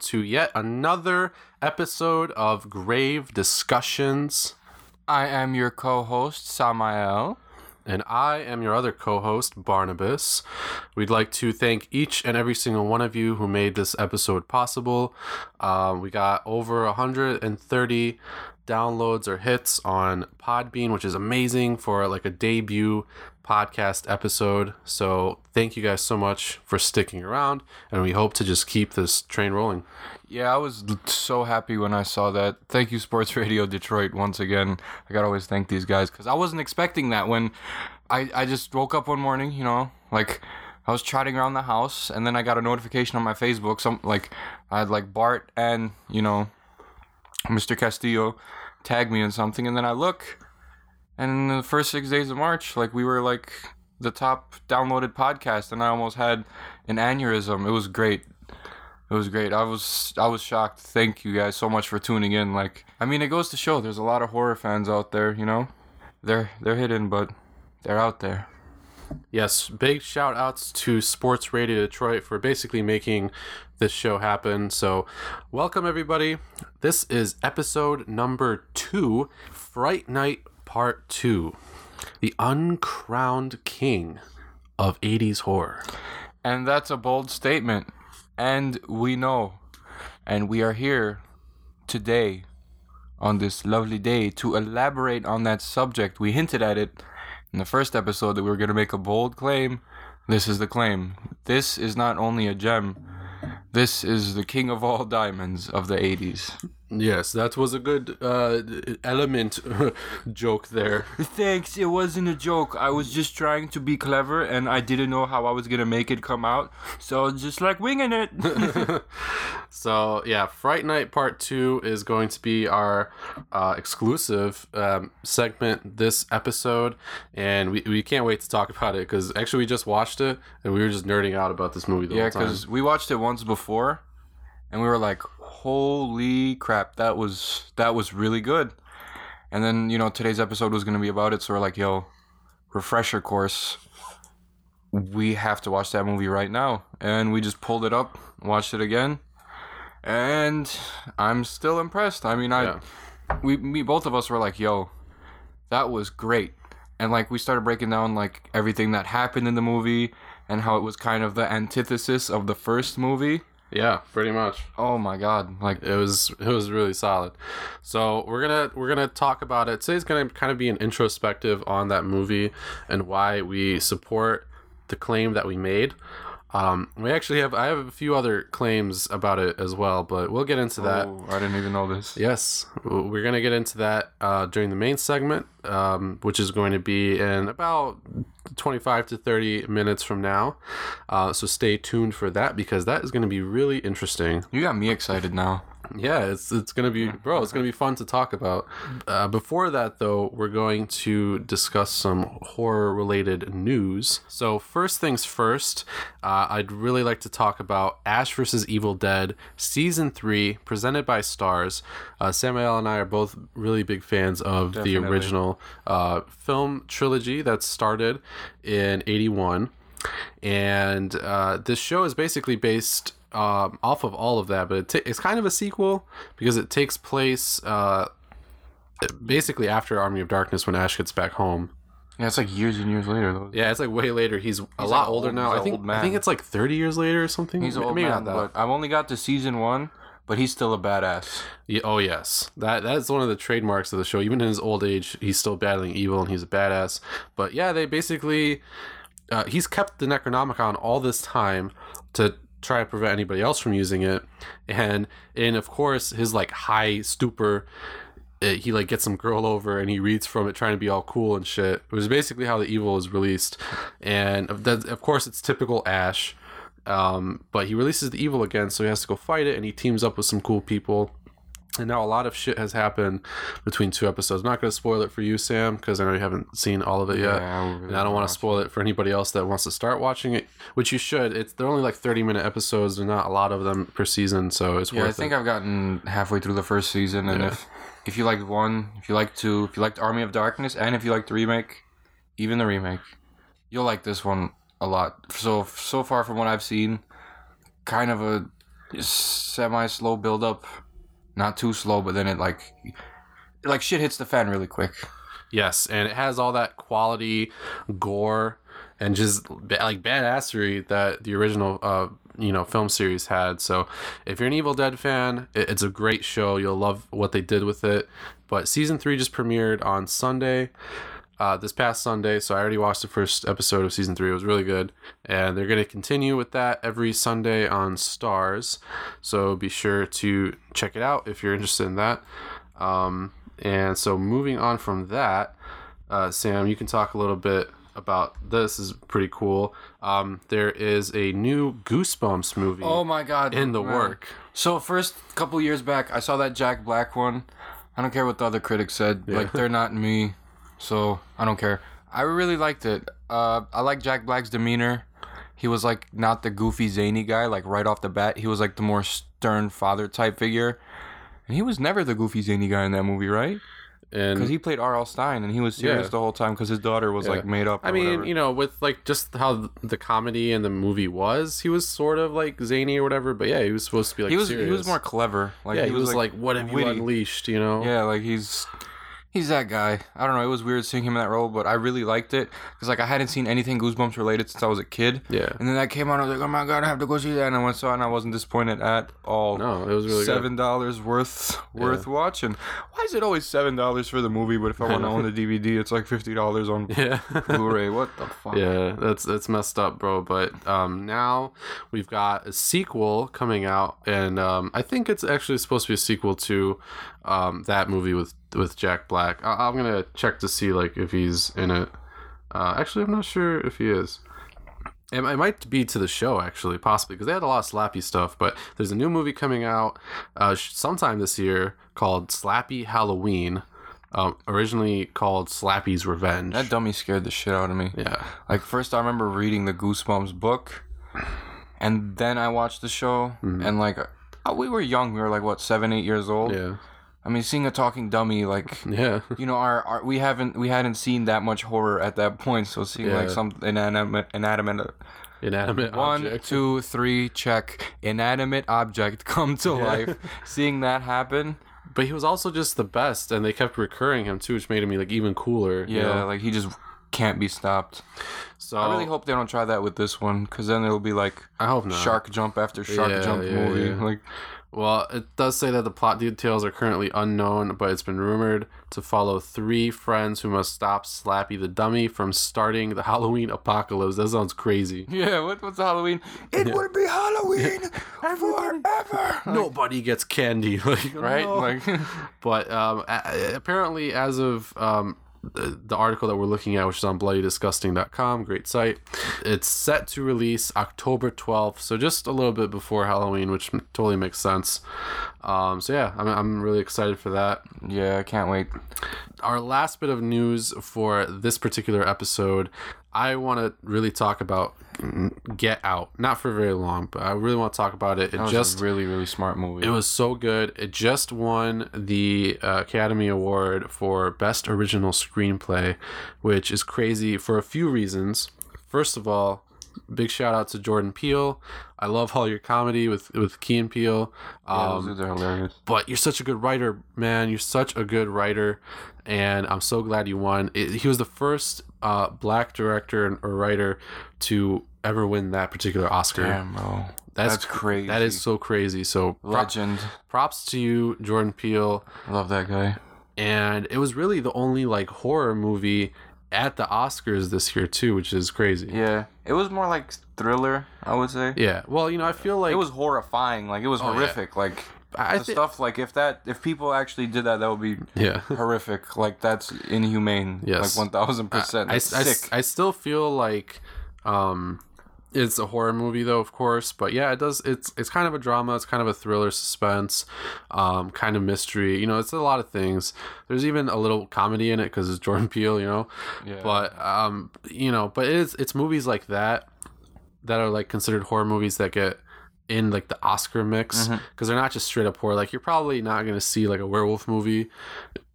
To yet another episode of Grave Discussions. I am your co-host Samael. And I am your other co host, Barnabas. We'd like to thank each and every single one of you who made this episode possible. Um, we got over 130 downloads or hits on Podbean, which is amazing for like a debut podcast episode. So thank you guys so much for sticking around, and we hope to just keep this train rolling. Yeah, I was so happy when I saw that. Thank you, Sports Radio Detroit, once again. I gotta always thank these guys because I wasn't expecting that when I, I just woke up one morning, you know, like I was trotting around the house and then I got a notification on my Facebook. Some like I had like Bart and, you know, Mr. Castillo tag me in something and then I look and in the first six days of March, like we were like the top downloaded podcast and I almost had an aneurysm. It was great. It was great. I was I was shocked. Thank you guys so much for tuning in. Like I mean, it goes to show there's a lot of horror fans out there. You know, they're they're hidden, but they're out there. Yes, big shout outs to Sports Radio Detroit for basically making this show happen. So, welcome everybody. This is episode number two, Fright Night Part Two, the uncrowned king of 80s horror. And that's a bold statement. And we know. And we are here today on this lovely day to elaborate on that subject. We hinted at it in the first episode that we were going to make a bold claim. This is the claim. This is not only a gem, this is the king of all diamonds of the 80s. Yes, that was a good uh, element joke there. Thanks, it wasn't a joke. I was just trying to be clever and I didn't know how I was going to make it come out. So just like winging it. so, yeah, Fright Night Part 2 is going to be our uh, exclusive um, segment this episode. And we, we can't wait to talk about it because actually we just watched it and we were just nerding out about this movie the yeah, whole time. because we watched it once before and we were like, holy crap, that was that was really good. And then, you know, today's episode was gonna be about it, so we're like, yo, refresher course. We have to watch that movie right now. And we just pulled it up, watched it again. And I'm still impressed. I mean I Yeah. we me both of us were like, yo, that was great. And like we started breaking down like everything that happened in the movie and how it was kind of the antithesis of the first movie. Yeah, pretty much. Oh my god. Like It was it was really solid. So we're gonna we're gonna talk about it. Today's gonna kind of be an introspective on that movie and why we support the claim that we made. Um, we actually have I have a few other claims about it as well, but we'll get into that. Oh, I didn't even know this. Yes, we're gonna get into that uh, during the main segment, um, which is going to be in about twenty-five to thirty minutes from now. Uh, so stay tuned for that because that is going to be really interesting. You got me excited now. Yeah, it's it's gonna be, bro. It's gonna be fun to talk about. Uh, before that, though, we're going to discuss some horror-related news. So first things first, uh, I'd really like to talk about Ash vs. Evil Dead season three, presented by Starz. Uh, Samael and I are both really big fans of the original uh, film trilogy that started in '81 and uh, this show is basically based um, off of all of that, but it ta- it's kind of a sequel because it takes place uh, basically after Army of Darkness when Ash gets back home. Yeah, it's like years and years later though. Yeah, it's like way later. He's a lot like older old- now. I think I think it's like thirty years later or something. He's an old Maybe man, not that. but I've only got to season one, but he's still a badass. Yeah, oh yes, that that's one of the trademarks of the show. Even in his old age, he's still battling evil and he's a badass. But yeah, they basically uh, he's kept the Necronomicon all this time to try to prevent anybody else from using it, and and of course his like high stupor. it, he like gets some girl over and he reads from it trying to be all cool and shit. It was basically how the evil is released, and of, that, of course it's typical Ash. Um, but he releases the evil again, so he has to go fight it, and he teams up with some cool people. And now a lot of shit has happened between two episodes. I'm not going to spoil it for you, Sam, because I know you haven't seen all of it yet, Yeah, I really and I don't want to spoil it for anybody else that wants to start watching it, which you should. It's they're only like 30 minute episodes. They're not a lot of them per season, so it's Yeah, I think it. I've gotten halfway through the first season, and Yeah. if if you liked one, if you liked two, if you liked Army of Darkness, and if you liked the remake, even the remake, you'll like this one a lot. So so far from what I've seen, kind of a semi slow build up, not too slow, but then it like like shit hits the fan really quick. Yes, and it has all that quality gore and just like badassery that the original uh you know film series had. So if you're an Evil Dead fan, it, it's a great show. You'll love what they did with it. But season three just premiered on Sunday. Uh, this past Sunday, so I already watched the first episode of season three. It was really good, and they're going to continue with that every Sunday on Starz. So be sure to check it out if you're interested in that. Um, and so moving on from that, uh, Sam, you can talk a little bit about this. Is pretty cool. Um, there is a new Goosebumps movie Oh my god! in the man. work. So first couple years back, I saw that Jack Black one. I don't care what the other critics said. Like they're not me, so I don't care. I really liked it. Uh, I like Jack Black's demeanor. He was like not the goofy zany guy. Like right off the bat, he was like the more stern father type figure. And he was never the goofy zany guy in that movie, right? Because he played R.L. Stine, and he was serious Yeah. the whole time because his daughter was like made up. Or I mean, whatever. you know, with like just how the comedy and the movie was, he was sort of like zany or whatever. But yeah, he was supposed to be like he was serious. he was more clever. Like yeah, he, was, like, "What have witty. you unleashed?" You know. Yeah, like he's he's that guy. I don't know. It was weird seeing him in that role, but I really liked it because like I hadn't seen anything Goosebumps related since I was a kid. Yeah. And then that came out. I was like, oh my god, I have to go see that. And I went saw it, and I wasn't disappointed at all. No, it was really Seven dollars worth worth watching. Why is it always seven dollars for the movie? But if I want to own the DVD, it's like fifty dollars on. Yeah. Blu-ray. What the fuck? Yeah, that's that's messed up, bro. But um, now we've got a sequel coming out, and um, I think it's actually supposed to be a sequel to um, that movie with with Jack Black. I- I'm gonna check to see like if he's in it. Uh, actually, I'm not sure if he is. It, it might be to the show actually, possibly because they had a lot of slappy stuff. But there's a new movie coming out uh, sometime this year called Slappy Halloween. Um, originally called Slappy's Revenge. That dummy scared the shit out of me. yeah. Like first, I remember reading the Goosebumps book, and then I watched the show, and like uh, we were young. We were like what seven, eight years old. Yeah. I mean, seeing a talking dummy, like Yeah. you know, our, our we haven't we hadn't seen that much horror at that point. So seeing like Yeah. some inanimate inanimate Inanimate one, object. two, three, check inanimate object come to life. seeing that happen, But he was also just the best, and they kept recurring him too, which made him like even cooler. you yeah, know? like he just can't be stopped. So I really hope they don't try that with this one, because then it'll be like I hope not. shark jump after shark Yeah, jump yeah, movie. yeah. Like Well, it does say that the plot details are currently unknown, but it's been rumored to follow three friends who must stop Slappy the dummy from starting the Halloween apocalypse. That sounds crazy. Yeah, what, what's Halloween? It would be Halloween forever. Nobody gets candy, like Right? no. Like, But um, a- apparently, as of um, the, the article that we're looking at, which is on bloodydisgusting.com, great site, it's set to release October 12th, so just a little bit before Halloween, which totally makes sense. Um, so, yeah, I'm, I'm really excited for that. yeah, I can't wait. Our last bit of news for this particular episode, I want to really talk about Get Out. Not for very long, but I really want to talk about it. It just a really, really smart movie. it was so good. It just won the uh, Academy Award for Best Original Screenplay, which is crazy for a few reasons. First of all, big shout out to Jordan Peele. I love all your comedy with with Key and Peele. yeah, Um, those dudes are hilarious. but you're such a good writer, man. You're such a good writer, and I'm so glad you won. It, he was the first uh, black director or writer to ever win that particular Oscar. Damn, bro. That's, That's crazy. That is so crazy. So Legend. props to you, Jordan Peele. I love that guy. And it was really the only like horror movie at the Oscars this year too, which is crazy. Yeah, it was more like thriller, I would say. Yeah. Well, you know, I feel like It was horrifying. Like it was Oh, yeah. horrific. Like I the stuff like if that if people actually did that, that would be yeah. horrific. Like that's inhumane. Yes. like one thousand percent. I, That's I. I still feel like um it's a horror movie though of course but yeah it does it's it's kind of a drama it's kind of a thriller suspense um kind of mystery you know it's a lot of things there's even a little comedy in it because it's jordan peele you know Yeah. but um you know but it's it's movies like that that are like considered horror movies that get in like the Oscar mix Mm-hmm. because they're not just straight up horror. Like you're probably not gonna see like a werewolf movie,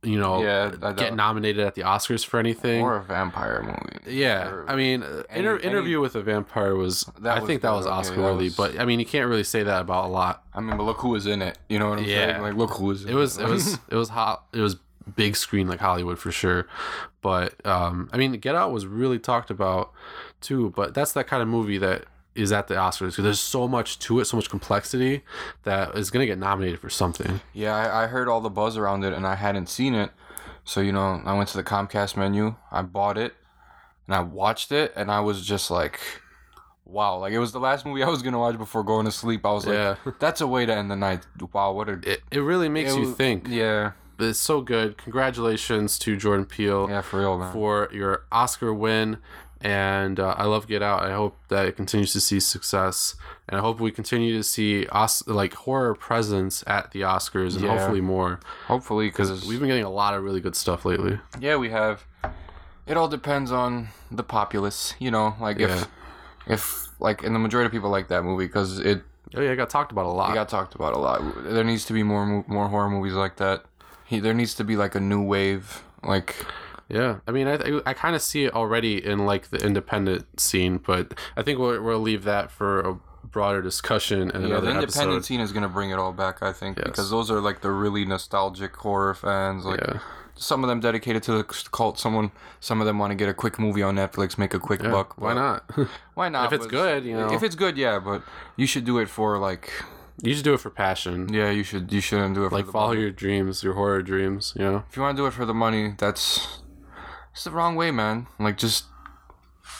you know, Yeah, get nominated at the Oscars for anything. or a vampire movie. Yeah, Or I mean, uh, any- inter- any- interview with a vampire was. That I was think that was Oscar worthy, but I mean, you can't really say that about a lot. I mean, but look who was in it. You know what I'm Yeah. saying? Like, look who was. In It was, it was, it was hot. It was big screen like Hollywood for sure. But um, I mean, Get Out was really talked about too. But that's that kind of movie that is at the Oscars because there's so much to it, so much complexity that is gonna get nominated for something. Yeah, I, I heard all the buzz around it, and I hadn't seen it. So you know, I went to the Comcast menu. I bought it, and I watched it, and I was just like, "Wow!" Like it was the last movie I was gonna watch before going to sleep. I was like, Yeah. "That's a way to end the night." Wow, what a It, it really makes it you think. Yeah, It's so good. Congratulations to Jordan Peele. yeah, for real, man. for your Oscar win. And uh, I love Get Out. I hope that it continues to see success, and I hope we continue to see Os- like horror presence at the Oscars, and Yeah. hopefully more. Hopefully, Because we've been getting a lot of really good stuff lately. yeah, we have. It all depends on the populace, you know. Like Yeah. if, if like, and the majority of people like that movie because it Oh yeah, it got talked about a lot. It got talked about a lot. There needs to be more more horror movies like that. He, there needs to be like a new wave. Like yeah, I mean, I I kind of see it already in like the independent scene, but I think we'll we'll leave that for a broader discussion and yeah, another the independent episode. scene is gonna bring it all back. I think Yes. because those are like the really nostalgic horror fans. Like Yeah. some of them dedicated to the cult. Someone, some of them want to get a quick movie on Netflix, make a quick Yeah, buck. why not? Why not? If it's But- good, you know. If it's good, yeah, but you should do it for like. you should do it for passion. Yeah, you should. You shouldn't do it for Like follow money. your dreams, your horror dreams. You know. If you want to do it for the money, that's it's the wrong way, man. Like just,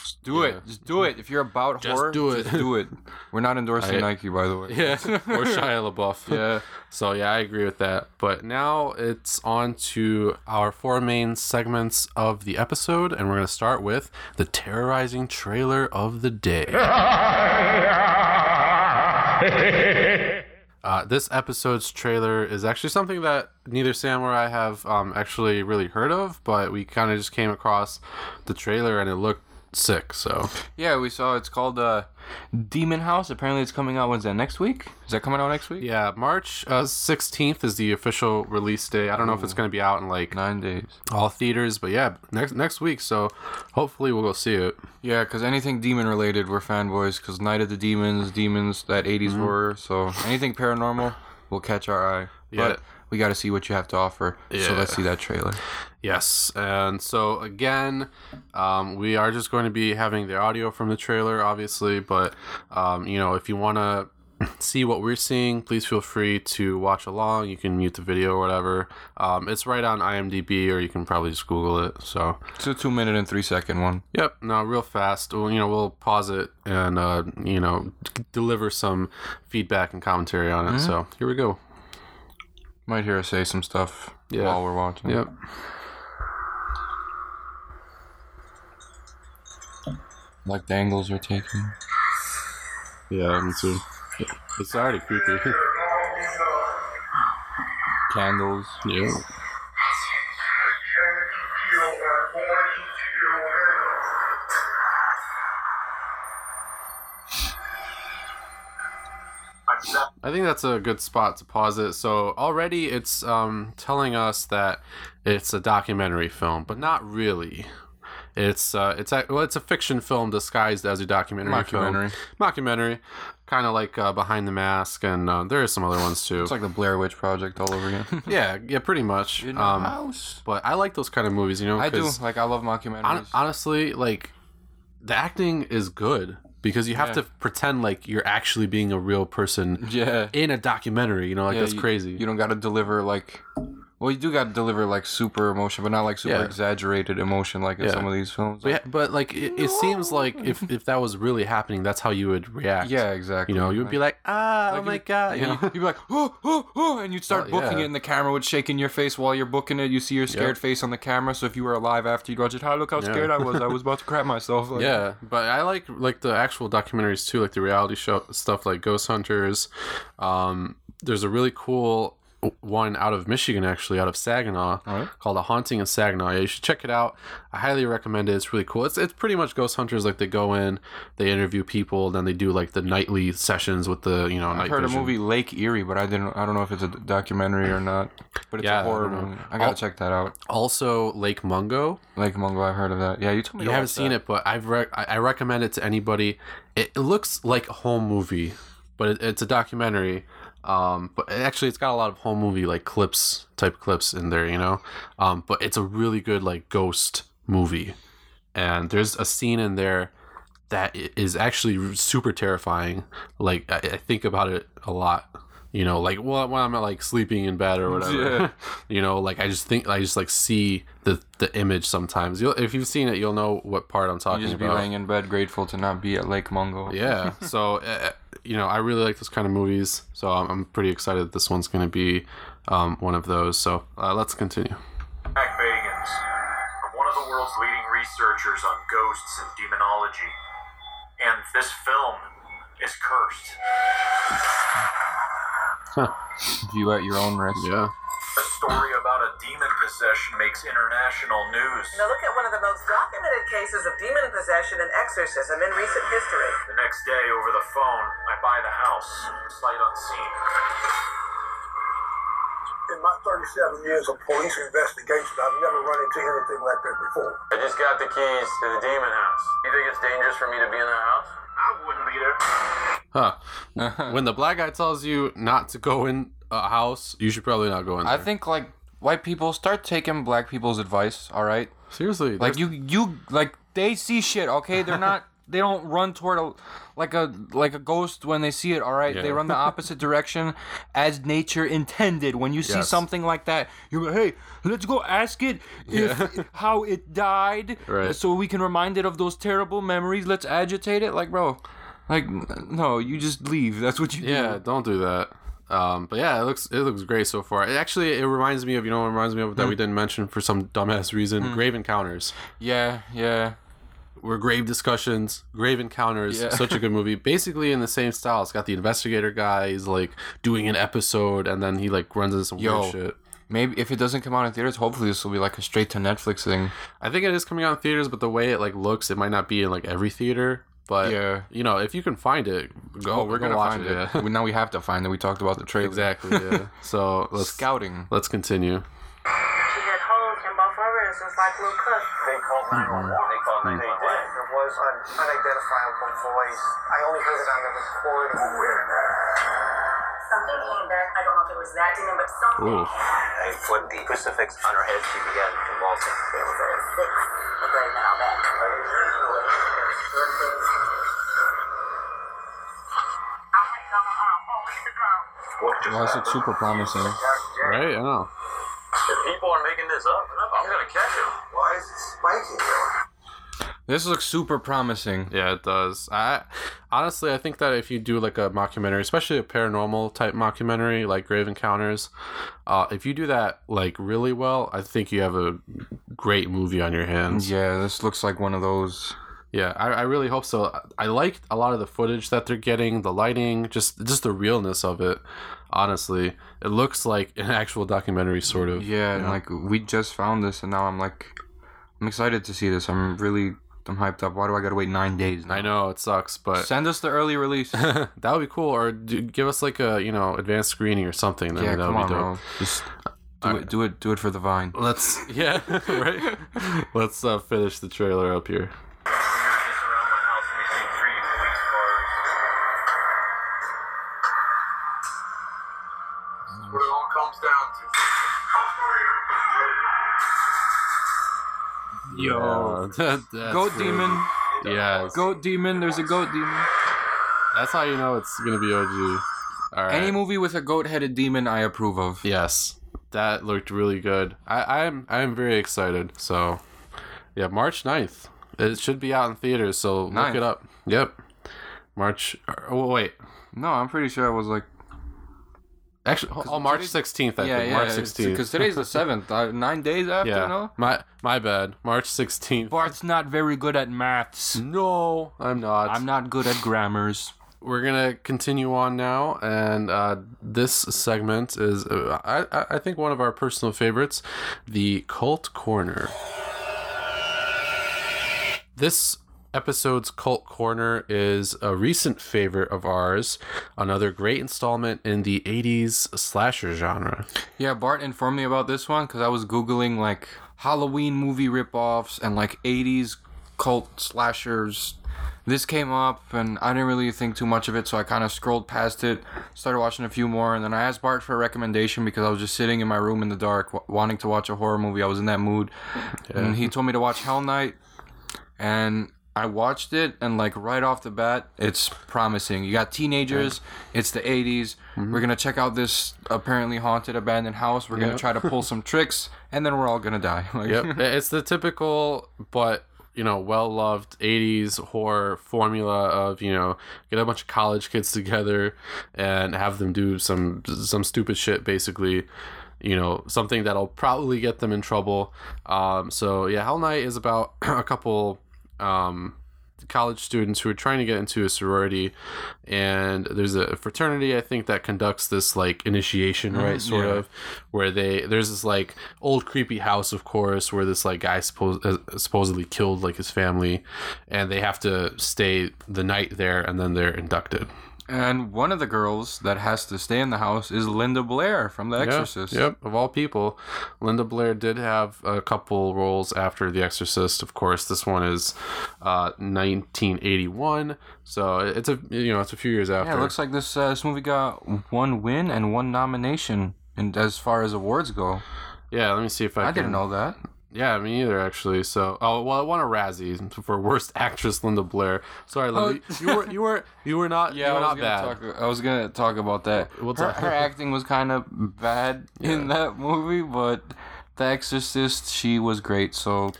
just do Yeah. it. Just do it. If you're about horror, Just horror, do it. Just do it. We're not endorsing I- Nike, by the way. Yeah, or Shia LaBeouf. Yeah. So yeah, I agree with that. But now it's on to our four main segments of the episode, and we're gonna start with the terrorizing trailer of the day. Uh, this episode's trailer is actually something that neither Sam or I have um, actually really heard of, but we kind of just came across the trailer and it looked sick. So Yeah, we saw it's called uh, Demon House. Apparently, it's coming out. When's that? Next week? Is that coming out next week? yeah, March uh, sixteenth is the official release day. I don't know if it's gonna be out in like Nine days. all theaters, but yeah, next next week. So hopefully we'll go see it. Yeah, because anything demon related, we're fanboys. Because Night of the Demons, demons, that 80s Mm-hmm. horror. So anything paranormal will catch our eye. Yeah. But we got to see what you have to offer. Yeah. So let's see that trailer. Yes, and so again, um, we are just going to be having the audio from the trailer, obviously. But um, you know, if you want to see what we're seeing, please feel free to watch along. You can mute the video or whatever. Um, it's right on IMDb, or you can probably just Google it. So, It's a two minute and three second one. yep, no, real fast. Well, you know, we'll pause it and uh, you know d- deliver some feedback and commentary on it. So here we go. Might hear us say some stuff Yeah. while we're watching. Yep. Like the angles are taking. Yeah, me too. It's already creepy. Candles. yeah. I think that's a good spot to pause it. So already it's um, telling us that it's a documentary film, but not really. It's uh, it's a, well, it's a fiction film disguised as a documentary Mockumentary. film. Mockumentary, kind of like uh, Behind the Mask, and uh, there are some other ones too. It's like the Blair Witch Project all over again. yeah, yeah, pretty much. In Um, house. but I like those kind of movies, you know. I do. Like I love mockumentaries. hon- honestly, like the acting is good because you have Yeah. to pretend like you're actually being a real person yeah. in a documentary. You know, like Yeah, that's you- crazy. You don't got to deliver like Well, you do got to deliver like super emotion, but not like super Yeah. exaggerated emotion like in Yeah. some of these films. But, yeah, but like it, it seems like if if that was really happening, that's how you would react. yeah, exactly. You know, you would be like, ah, oh my you- god. You know? You'd be like, oh, oh, oh, and you'd start Well, booking it, and the camera would shake in your face while you're booking it. You see your scared face on the camera. So if you were alive after you'd watch it, hi, look how scared I was. I was about to crap myself. Like, Yeah, but I like like the actual documentaries too, like the reality show stuff, like Ghost Hunters. Um, there's a really cool one out of Michigan, actually, out of Saginaw, Alright. called "A Haunting in Saginaw." Yeah, you should check it out. I highly recommend it. It's really cool. It's it's pretty much Ghost Hunters. Like they go in, they interview people, then they do like the nightly sessions with the you know I've night heard vision. a movie Lake Erie, but I didn't. I don't know if it's a documentary or not. But it's Yeah, I a horror don't movie. I gotta I'll- check that out. Also, Lake Mungo. Lake Mungo, I've heard of that. Yeah, you told me. You to haven't seen that. it, but I've re- I I recommend it to anybody. It, it looks like a home movie, but it, it's a documentary. Um, but actually, it's got a lot of home movie like clips, type clips in there, you know. Um, but it's a really good like ghost movie, and there's a scene in there that is actually super terrifying. Like I, I think about it a lot. You know, like well, when I'm like sleeping in bed or whatever. Yeah. you know, like I just think I just like see the the image sometimes. You'll, if you've seen it, you'll know what part I'm You talking just be about. laying in bed, grateful to not be at Lake Mungo. Yeah. So, uh, you know, I really like those kind of movies. So I'm, I'm pretty excited that this one's going to be um, one of those. So uh, let's continue. Zak Bagans. I'm one of the world's leading researchers on ghosts and demonology. And this film is cursed. View at your own risk. Yeah. A story about a demon possession makes international news. Now look at one of the most documented cases of demon possession and exorcism in recent history. The next day, over the phone, I buy the house, sight unseen. In my 37 years of police investigation, I've never run into anything like that before. I just got the keys to the demon house. You think it's dangerous for me to be in that house? I wouldn't be there. Huh. when the black guy tells you not to go in a house, you should probably not go in there. I think like white people start taking black people's advice. All right, seriously, like you you like they see shit. Okay, they're not. They don't run toward a like a like a ghost when they see it. All right, they run the opposite direction as nature intended. When you see Yes. something like that, you're like, hey, let's go ask it if how it died, Right. so we can remind it of those terrible memories. Let's agitate it, like bro. Like no, you just leave. That's what you do. Yeah, don't do that. Um, but yeah, it looks it looks great so far. It actually it reminds me of you know what it reminds me of that we didn't mention for some dumbass reason. Grave encounters. yeah, yeah. Were grave discussions, grave encounters. Yeah. Such a good movie. Basically in the same style. It's got the investigator guy. He's like doing an episode, and then he like runs into some Yo. weird shit. Maybe if it doesn't come out in theaters, hopefully this will be like a straight to Netflix thing. I think it is coming out in theaters, but the way it like looks, it might not be in like every theater. But Yeah. you know, if you can find it, go. Oh, we're go gonna watch find it. it. Yeah. We- now we have to find it. We talked about the trailer. exactly. Yeah. So let's Scouting. let's continue. She had holes in both her wrists, just like Lil Cook. They called 911. Mm-hmm. They called 911. They did. There was an unidentifiable voice. I only heard it on the recording. Something came back. I don't know if it was that demon, but something. Ooh. They flipped the crucifix on her head. She began convulsing. There was a six, a grave, and all that. Oh, what just Well, this looks super promising. Right? I know. If people are making this up, I'm gonna catch him. Why is it spiky? This looks super promising. Yeah, it does. I honestly, I think that if you do like a mockumentary, especially a paranormal type mockumentary like Grave Encounters, uh, if you do that like really well, I think you have a great movie on your hands. Yeah, this looks like one of those. Yeah, I, I really hope so. I liked a lot of the footage that they're getting, the lighting, just just the realness of it. Honestly, it looks like an actual documentary, sort of. Yeah, and like we just found this, and now I'm like, I'm excited to see this. I'm really, I'm hyped up. Why do I gotta wait nine days? Now? I know it sucks, but Send us the early release. that would be cool. Or do, give us like a you know advanced screening or something. I yeah, mean, that come would on, dope. bro. Just do it, do it, do it for the vine. Let's yeah right. Let's uh, finish the trailer up here. Yo, that, Goat really- demon, Yes, goat demon. There's a goat demon. that's how you know it's gonna be OG. Right. Any movie with a goat-headed demon, I approve of. Yes, that looked really good. I I'm I'm very excited. So yeah, March 9th. It should be out in theaters, so look it up. Yep. March er, oh wait. No, I'm pretty sure it was like Actually, oh, March 16th, I yeah, think. yeah. March 16th. Because today's the seventh. Uh, nine days after. yeah. No. My my bad. March 16th. Bart's not very good at maths. No, I'm not. I'm not good at grammars. we're gonna continue on now and uh, this segment is uh, I- I think one of our personal favorites the cult corner this episode's cult corner is a recent favorite of ours another great installment in the 80s slasher genre Yeah, Bart informed me about this one because I was googling like Halloween movie ripoffs and like '80s cult slashers. This came up and I didn't really think too much of it, so I kind of scrolled past it, started watching a few more, and then I asked Bart for a recommendation because I was just sitting in my room in the dark, w- wanting to watch a horror movie. I was in that mood, and he told me to watch Hell Night, and I watched it, and like right off the bat, it's promising. You got teenagers. It's the '80s. We're gonna check out this apparently haunted abandoned house. We're gonna try to pull some tricks, and then we're all gonna die. Like, Yep. it's the typical, but you know, well loved '80s horror formula of you know, get a bunch of college kids together and have them do some some stupid shit, basically. You know, something that'll probably get them in trouble. Um, so yeah, Hell Night is about a couple um, college students who are trying to get into a sorority and there's a fraternity i think that conducts this like initiation right sort yeah. of where they there's this like old creepy house of course where this like guy suppos- uh, supposedly killed like his family and they have to stay the night there and then they're inducted And one of the girls that has to stay in the house is Linda Blair from The Exorcist. Yeah, yep, of all people. Linda Blair did have a couple roles after The Exorcist. Of course, this one is uh, 1981, so it's a you know it's a few years after. Yeah, it looks like this uh, this movie got one win and one nomination, and as far as awards go, yeah, let me see if I, I can, didn't know that. Yeah, me either actually. So, oh well, I won a Razzie for worst actress, Linda Blair. Sorry, Linda, oh, you were you were you were not Oh. Yeah, you were I was not gonna bad. talk. I was gonna talk about that. What's her, up? her acting was kind of bad in that movie, but The Exorcist, she was great. So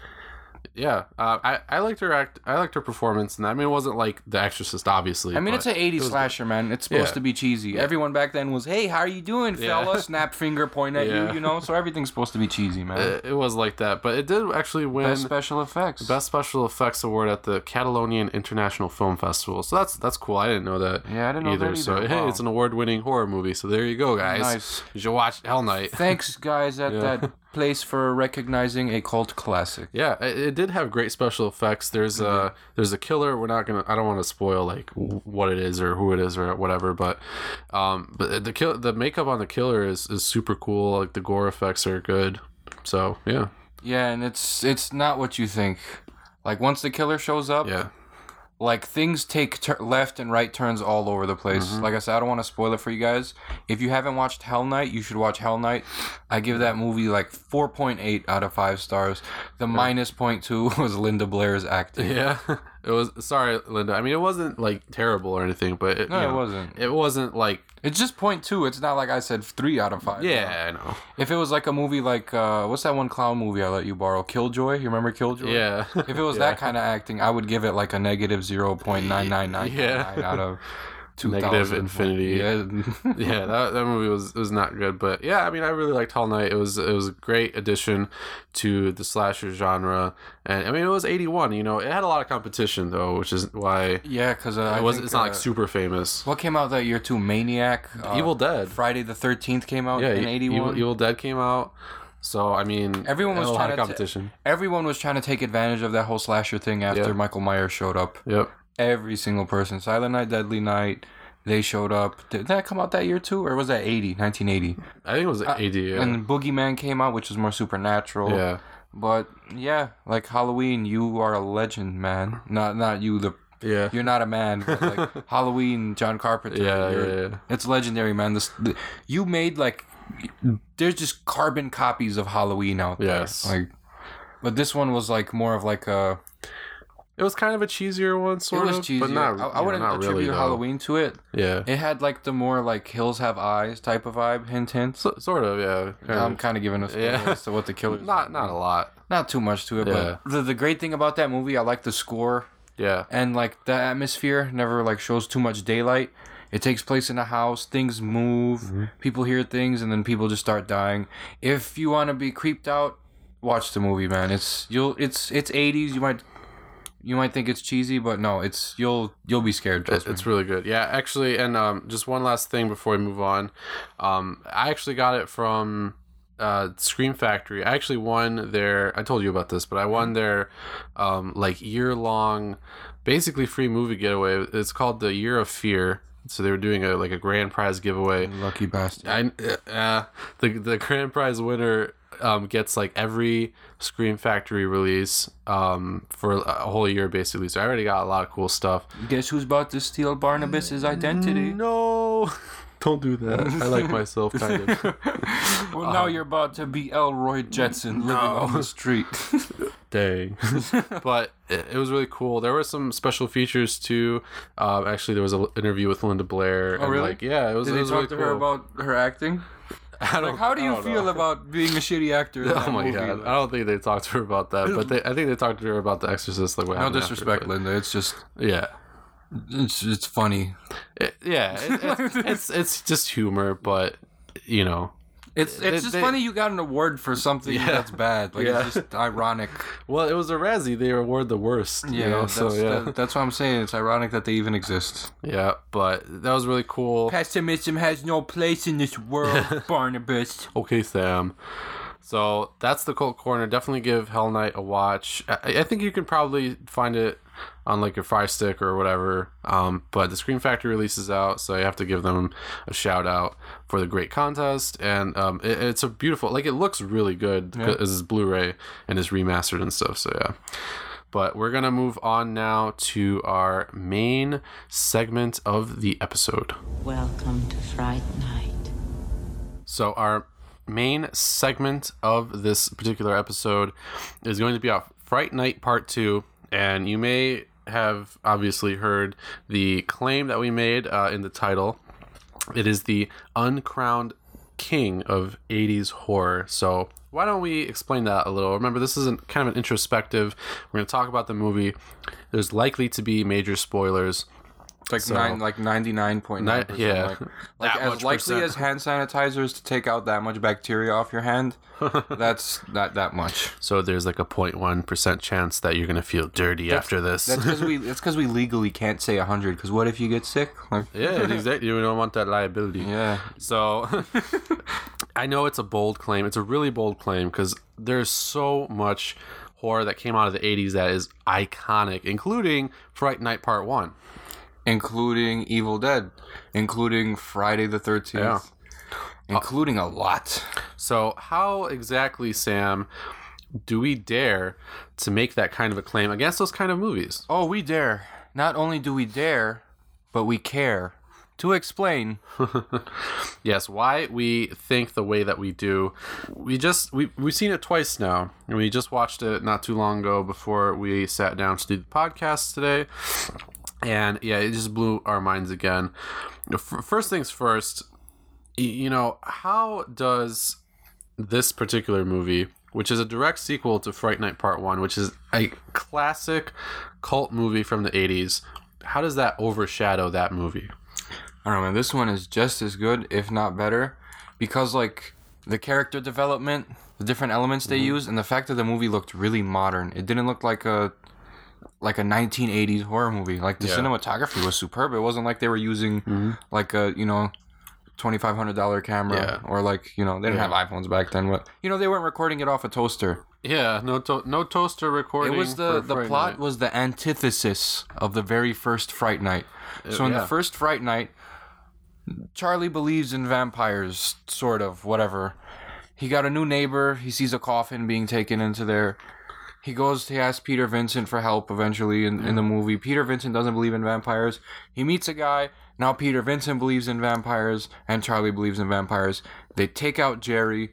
Yeah, uh, I I liked her act. I liked her performance, and I mean, it wasn't like The Exorcist, obviously. I mean, it's an '80s was- slasher, man. It's supposed Yeah. to be cheesy. Everyone back then was, "Hey, how are you doing, Yeah. fella?" Snap finger, point at Yeah. you, you know. So everything's supposed to be cheesy, man. It, it was like that, but it did actually win Best special effects. Best Special Effects Award at the Catalonian International Film Festival. So that's that's cool. I didn't know that. Yeah, I didn't know that So either. hey, it's an award-winning horror movie. So there you go, guys. Nice. You should watch Hell Night. Thanks, guys, at Yeah. that place for recognizing a cult classic. Yeah, it, it did have great special effects. There's a there's a killer. We're not gonna. I don't want to spoil like what it is or who it is or whatever. But um, but the kill the makeup on the killer is is super cool. Like the gore effects are good. So yeah, Yeah, and it's it's not what you think. Like once the killer shows up, yeah, like things take tur left and right turns all over the place. Mm-hmm. Like I said, I don't want to spoil it for you guys. If you haven't watched Hell Night, you should watch Hell Night. I give that movie like 4.8 out of 5 stars. The minus point two was Linda Blair's acting. yeah. It was sorry, Linda. I mean, it wasn't like terrible or anything, but it, No, it know, wasn't. It wasn't like It's just point two. It's not like I said 3 out of 5. yeah, I know. If it was like a movie like uh what's that one clown movie I let you borrow? Killjoy? You remember Killjoy? Yeah. If it was that kind of acting, I would give it like a negative zero point nine nine nine Yeah. out of Negative infinity. Yeah. yeah, that, that movie was was not good, but yeah, I mean, I really liked Hell Night. It was it was a great addition to the slasher genre, and I mean, it was eighty one. You know, it had a lot of competition though, which is why yeah, because uh, it was. think, It's not like uh, super famous. What came out that year too? Maniac. uh, Evil Dead. Friday the Thirteenth came out Yeah, in eighty Evil. Evil Dead came out. So I mean, Everyone was had a lot trying to ta- competition. Everyone was trying to take advantage of that whole slasher thing after Yeah. Michael Myers showed up. yep. Every single person. Silent Night, Deadly Night. They showed up. Did that come out that year too, or was that 80, 1980? I think it was eighty. Yeah. Uh, And Boogeyman came out, which was more supernatural. yeah. But yeah, like Halloween, you are a legend, man. Not not you the Yeah. you're not a man. But like Halloween, John Carpenter. Yeah, yeah, yeah. It's legendary, man. This the, you made like there's just carbon copies of Halloween out there. Yes. Like, but this one was like more of like a It was kind of a cheesier one, sort it was of, cheesy. but not. I, I wouldn't not attribute really. Halloween to it. Yeah, It had like the more like hills have eyes type of vibe. Hint, hint. so, sort of. Yeah, kind I'm of. kind of giving a spoiler Yeah. as to what the killers. not not a lot. not too much to it, Yeah. but the the great thing about that movie, I like the score Yeah, and like the atmosphere never like shows too much daylight. It takes place in a house, things move, Mm-hmm. people hear things, and then people just start dying. If you want to be creeped out, watch the movie, man. It's you'll it's it's 80s. You might you might think it's cheesy, but no, it's you'll you'll be scared. Trust It- me. it's really good. Yeah, actually, and um, just one last thing before we move on. Um, I actually got it from uh, Scream Factory. I actually won their. I told you about this, but I won their um, like year long, basically free movie getaway. It's called the Year of Fear. So they were doing a like a grand prize giveaway. Lucky bastard. I uh, the the grand prize winner um, gets like every Scream Factory release um, for a whole year basically. So I already got a lot of cool stuff. Guess who's about to steal Barnabas's identity? No, don't do that. I like myself kind of. Well, now you're about to be Elroy Jetson living on the street. Dang. but it, it was really cool. There were some special features too. Um, actually, there was an interview with Linda Blair. and Oh, really? Like, yeah, it was. Did it they talk really to cool. her about her acting? I don't, Like, how do you feel know. about being a shitty actor? Oh my movie? god! Like, I don't think they talked to her about that, but they, I think they talked to her about The Exorcist. Like what no happened after, disrespect, Linda. It's just Yeah, it's it's funny. It- yeah. it- it's, it's it's just humor, but you know, It's it's just they- funny you got an award for something Yeah. that's bad. Like Yeah. it's just ironic. well, it was a Razzie. They award the worst. you know, that's, so yeah, that- that's what I'm saying. It's ironic that they even exist. yeah. But that was really cool. Pessimism has no place in this world, Barnabas. Okay, Sam. So that's the Cult Corner. Definitely give Hell Night a watch. I, I think you can probably find it on like your Fire Stick or whatever. Um, but the Scream Factory releases out, so you have to give them a shout out for the great contest. And um, it, it's a beautiful, like it looks really good Yeah. as it's Blu-ray and is remastered and stuff. So yeah. But we're gonna move on now to our main segment of the episode. Welcome to Fright Night. So our main segment of this particular episode is going to be our Fright Night Part 2 and you may have obviously heard the claim that we made uh, in the title. It is the uncrowned king of 80s horror. So why don't we explain that a little? Remember, this is an, kind of an introspective. We're going to talk about the movie. There's likely to be major spoilers. It's like So- nine, like ninety nine point nine Ni- yeah. Like, like That as much likely percent. as hand sanitizers to take out that much bacteria off your hand. that's not that much. So there's like a 0.1% chance that you're going to feel dirty after this. That's because we. It's because we legally can't say hundred. Because what if you get sick? Like, Yeah, exactly. You don't want that liability. yeah. So I know it's a bold claim. It's a really bold claim because there's so much horror that came out of the 80s that is iconic, including Fright Night Part 1. Including Evil Dead, including Friday the Thirteenth, Yeah. including a lot. So, how exactly, Sam, do we dare to make that kind of a claim against those kind of movies? Oh, we dare. Not only do we dare, but we care. To explain, Yes, why we think the way that we do. We just we we've seen it twice now, and we just watched it not too long ago before we sat down to do the podcast today. And yeah, it just blew our minds again. First things first, you know, how does this particular movie, which is a direct sequel to Fright Night Part 1, which is a classic cult movie from the 80s, how does that overshadow that movie? I don't know, man. This one is just as good, if not better, because like the character development, the different elements they mm-hmm. used, and the fact that the movie looked really modern. It didn't look like a like a 1980s horror movie. Like the Yeah. cinematography was superb. It wasn't like they were using mm-hmm. like a you know. Twenty five hundred dollar camera, Yeah. or like you know, they didn't Yeah. have iPhones back then. But you know, they weren't recording it off a toaster. Yeah, no to- no toaster recording. It was the for the Fright plot Night. was the antithesis of the very first Fright Night. Uh, so in the first Fright Night, Charlie believes in vampires, sort of, whatever. He got a new neighbor. He sees a coffin being taken into there. He goes. He asks Peter Vincent for help. Eventually, in, in the mm. movie, Peter Vincent doesn't believe in vampires. He meets a guy. Now Peter Vincent believes in vampires, and Charlie believes in vampires. They take out Jerry,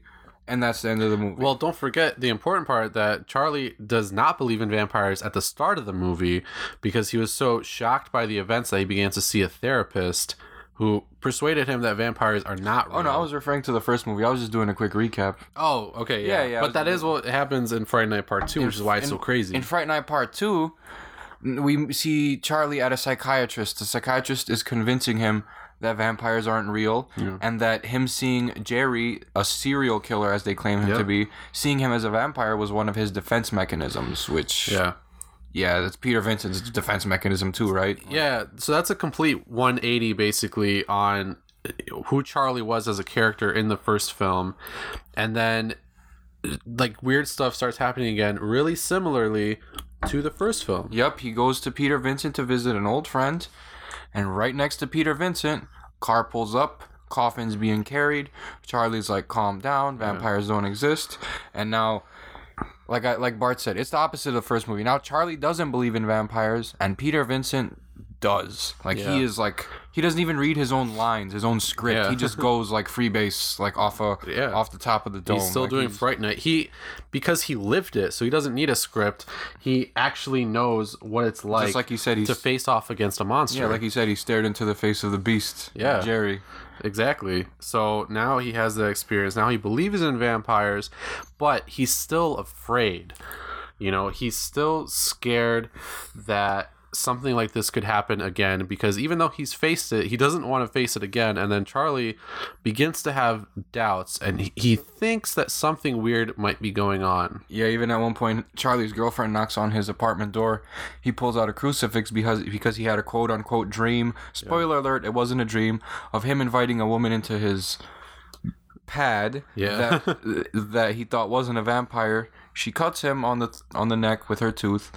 and that's the end of the movie. Well, don't forget the important part that Charlie does not believe in vampires at the start of the movie because he was so shocked by the events that he began to see a therapist who persuaded him that vampires are not real. oh no, I was referring to the first movie. I was just doing a quick recap. Oh, okay, yeah, Yeah, yeah, But that is what happens in Fright Night Part Two, which is why it's so crazy. In Fright Night Part Two, we see Charlie at a psychiatrist. The psychiatrist is convincing him that vampires aren't real, and that him seeing Jerry, a serial killer as they claim him to be, seeing him as a vampire was one of his defense mechanisms. Which, yeah. Yeah, that's Peter Vincent's defense mechanism too, right? Yeah, so that's a complete 180 basically on who Charlie was as a character in the first film. And then like weird stuff starts happening again really similarly to the first film. Yep, he goes to Peter Vincent to visit an old friend, and right next to Peter Vincent, car pulls up, coffin's being carried. Charlie's like, "Calm down, vampires don't exist." And now, like I like Bart said, it's the opposite of the first movie. Now Charlie doesn't believe in vampires, and Peter Vincent does. Like Yeah. he is like he doesn't even read his own lines, his own script. Yeah. He just goes like freebase, like off a Yeah. off the top of the dome. He's still Like, doing he's- Fright Night. He because he lived it, so he doesn't need a script. He actually knows what it's like, Just like you said, he's- to face off against a monster. Yeah, like he said, he stared into the face of the beast. Yeah. Jerry. Exactly. So now he has the experience. Now he believes in vampires, but he's still afraid. You know, he's still scared that something like this could happen again because even though he's faced it, he doesn't want to face it again. And then Charlie begins to have doubts and he, he thinks that something weird might be going on. Yeah, even at one point, Charlie's girlfriend knocks on his apartment door. He pulls out a crucifix because because he had a quote unquote dream. Spoiler alert: it wasn't a dream of him inviting a woman into his pad. Yeah. that that he thought wasn't a vampire. She cuts him on the on the neck with her tooth.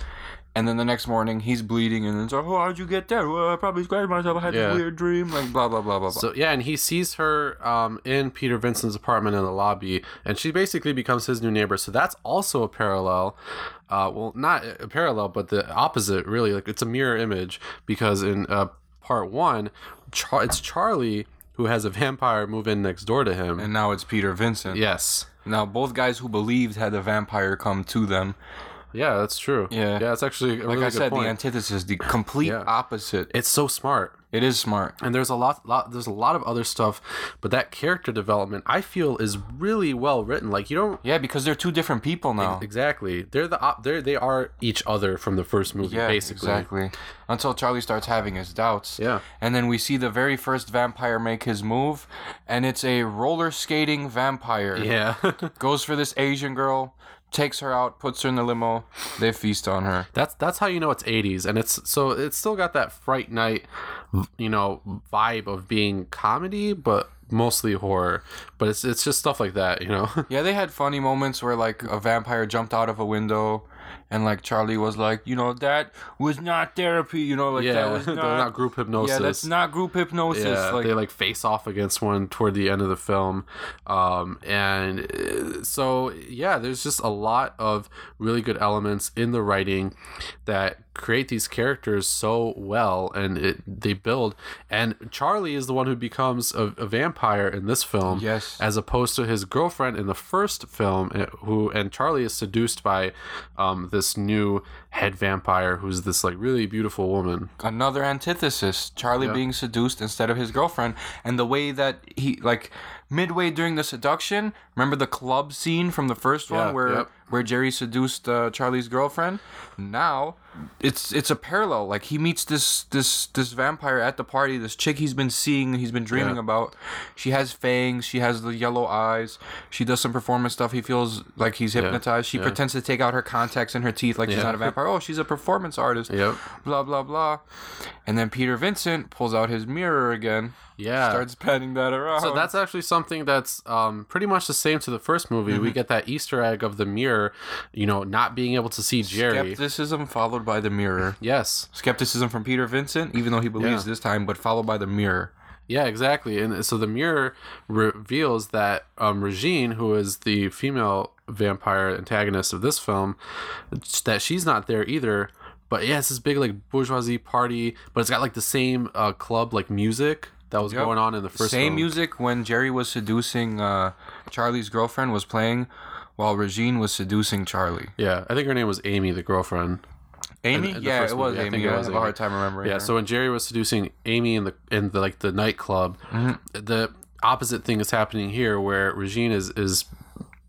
And then the next morning, he's bleeding, and then it's like, "Oh, how'd you get there? Well, I probably scratched myself. I had Yeah. this weird dream." Like blah blah blah blah blah. So yeah, and he sees her um, in Peter Vincent's apartment in the lobby, and she basically becomes his new neighbor. So that's also a parallel. Uh, well, not a parallel, but the opposite. Really, like it's a mirror image because in uh, part one, Char- it's Charlie who has a vampire move in next door to him. and now it's Peter Vincent. yes, Now both guys who believed had a vampire come to them. Yeah, that's true. Yeah. yeah, it's actually a Like really I said, point. the antithesis, the complete Yeah. opposite. it's so smart. It is smart. and there's a lot, lot there's a lot of other stuff but that character development i feel is really well written like you don't Yeah, because they're two different people now. exactly they're the op- they're they are each other from the first movie Yeah, basically exactly. Until Charlie starts having his doubts. Yeah. And then we see the very first vampire make his move, and it's a roller skating vampire. yeah Goes for this Asian girl, takes her out, puts her in the limo. They feast on her. that's that's how you know it's 80s and it's so it's still got that fright night you know vibe of being comedy but mostly horror but it's it's just stuff like that you know Yeah, they had funny moments where like a vampire jumped out of a window. And like Charlie was like, you know, that was not therapy. You know, like yeah that was not, not group hypnosis Yeah, that's not group hypnosis. Yeah, like, they like face off against one toward the end of the film, um, and uh, so yeah, there's just a lot of really good elements in the writing that create these characters so well, and it they build. And Charlie is the one who becomes a, a vampire in this film, Yes. as opposed to his girlfriend in the first film, uh, who and Charlie is seduced by um, this new head vampire who's this like really beautiful woman. another antithesis charlie Yeah. being seduced instead of his girlfriend and the way that he like midway during the seduction remember the club scene from the first one Yeah, where yep. where jerry seduced uh, charlie's girlfriend now it's it's a parallel like he meets this this this vampire at the party this chick he's been seeing he's been dreaming Yeah. about she has fangs she has the yellow eyes she does some performance stuff he feels like he's hypnotized she yeah. pretends to take out her contacts and her teeth like she's not a vampire oh she's a performance artist Yep. blah blah blah. And then Peter Vincent pulls out his mirror again, Yeah. starts panning that around. So that's actually something that's um, pretty much the same to the first movie. Mm-hmm. We get that Easter egg of the mirror, you know, not being able to see Jerry. skepticism followed by the mirror. yes. Skepticism from Peter Vincent, even though he believes Yeah. this time, but followed by the mirror. Yeah, exactly. And so the mirror reveals that um, Regine, who is the female vampire antagonist of this film, that she's not there either. But yeah, it's this big like bourgeoisie party, but it's got like the same uh, club like music that was Yep. going on in the first Same film. music when Jerry was seducing uh, Charlie's girlfriend was playing, while Regine was seducing Charlie. Yeah, I think her name was Amy, the girlfriend. Amy, in yeah, it was movie, I Amy. think it I was have a hard time remembering. Yeah, her. so when Jerry was seducing Amy in the in the like the nightclub, Mm-hmm. the opposite thing is happening here, where Regine is is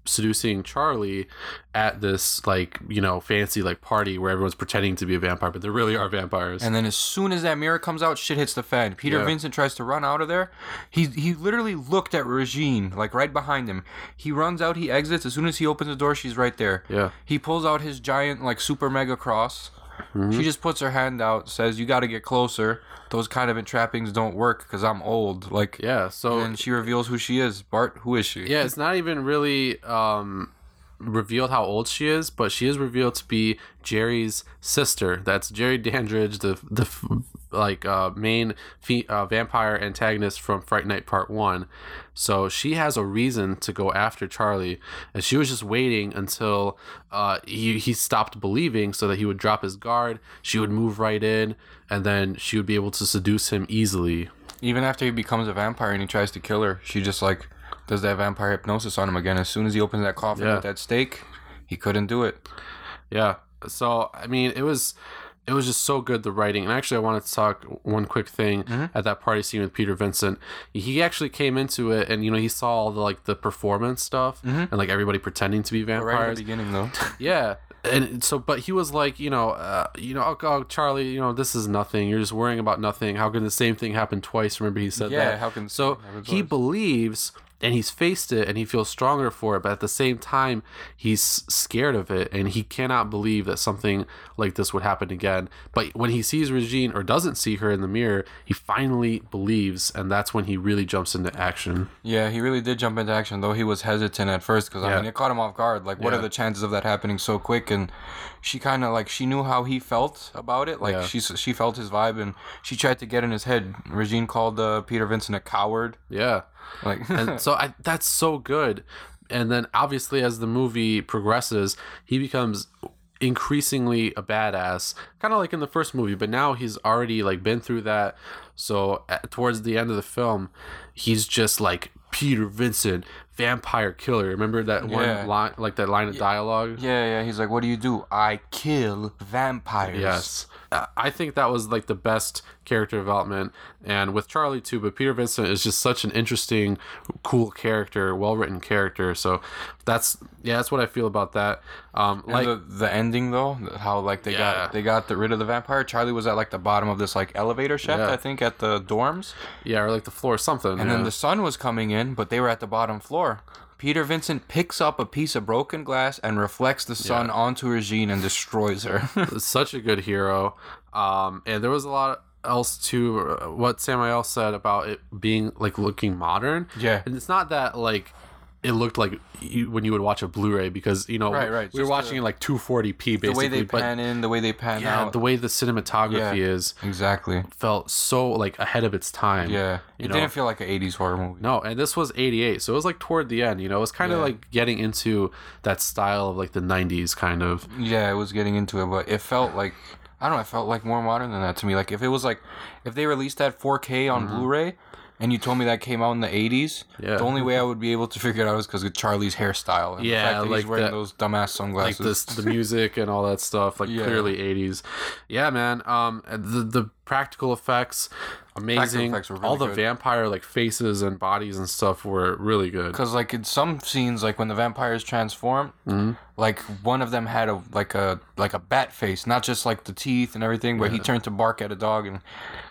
seducing Charlie at this like you know fancy like party where everyone's pretending to be a vampire, but they really are vampires. And then as soon as that mirror comes out, shit hits the fan. Peter Yeah. Vincent tries to run out of there. He he literally looked at Regine, like right behind him. He runs out, he exits. As soon as he opens the door, she's right there. Yeah. He pulls out his giant, like super mega cross. Mm-hmm. She just puts her hand out, says, "You got to get closer. Those kind of entrappings don't work because I'm old." Like, yeah, so And she reveals who she is. Bart, who is she? yeah, it's not even really um revealed how old she is, but she is revealed to be Jerry's sister. That's Jerry Dandridge, the the like uh, main fe- uh, vampire antagonist from Fright Night Part One. So she has a reason to go after Charlie, and she was just waiting until uh, he he stopped believing, so that he would drop his guard. She would move right in, and then she would be able to seduce him easily. Even after he becomes a vampire and he tries to kill her, she just like does that vampire hypnosis on him again. As soon as he opens that coffin Yeah. with that stake, he couldn't do it. Yeah. So I mean, it was it was just so good the writing. And actually, I wanted to talk one quick thing Mm-hmm. at that party scene with Peter Vincent. He actually came into it, and you know, he saw all the like the performance stuff and like everybody pretending to be vampires. right at the beginning, though. Yeah. And so, but he was like, you know, uh, you know, oh, oh, Charlie, you know, this is nothing. You're just worrying about nothing. How can the same thing happen twice? Remember, he said Yeah, that. how can so he believes and he's faced it and he feels stronger for it, but at the same time, he's scared of it and he cannot believe that something like this would happen again. But when he sees Regine or doesn't see her in the mirror, he finally believes, and that's when he really jumps into action. Yeah, he really did jump into action, though he was hesitant at first because I Yeah. mean it caught him off guard. Like, what Yeah. are the chances of that happening so quick? And she kind of like she knew how he felt about it. Like Yeah. she she felt his vibe, and she tried to get in his head. Regine called uh, Peter Vincent a coward. Yeah. Like, and so I, that's so good and then obviously as the movie progresses he becomes increasingly a badass kind of like in the first movie but now he's already like been through that so at, towards the end of the film he's just like peter vincent vampire killer remember that Yeah. one line like that line of dialogue yeah, yeah. He's like, what do you do? I kill vampires. Yes. I think that was like the best character development and with Charlie too, but Peter Vincent is just such an interesting, cool character, well written character. So that's yeah, that's what I feel about that. Um And like the, the ending though, how like they Yeah. got they got the, rid of the vampire. Charlie was at like the bottom of this like elevator shaft, Yeah. I think, at the dorms. yeah, or like the floor or something. And yeah. then the sun was coming in, but they were at the bottom floor. Peter Vincent picks up a piece of broken glass and reflects the sun Yeah. onto Regine and destroys her. such a good hero. Um, and there was a lot else to uh, what Samael said about it being like looking modern. Yeah. and it's not that like it looked like you, when you would watch a Blu-ray because you know Right, right, we were just watching the- it like 240p basically. the way they pan in, the way they pan yeah, out. the way the cinematography Yeah. is exactly. felt so like ahead of its time. Yeah. It know? didn't feel like an 80s horror movie. No, and this was 88, so it was like toward the end, you know, it was kind of Yeah. like getting into that style of like the 90s kind of. Yeah, it was getting into it, but it felt like I don't know, it felt like more modern than that to me. Like if it was like if they released that 4K on Blu-ray and you told me that came out in the 80s, Mm-hmm. Yeah. the only way I would be able to figure it out is because of Charlie's hairstyle. And the Yeah, fact that like he's wearing that- those dumbass like sunglasses. this the music and all that stuff like Yeah. clearly 80s yeah man um the the practical effects amazing really all the good. vampire like faces and bodies and stuff were really good Because like in some scenes, like when the vampires transform, Mm-hmm. like one of them had a like a like a bat face, not just like the teeth and everything, but he turned to bark at a dog and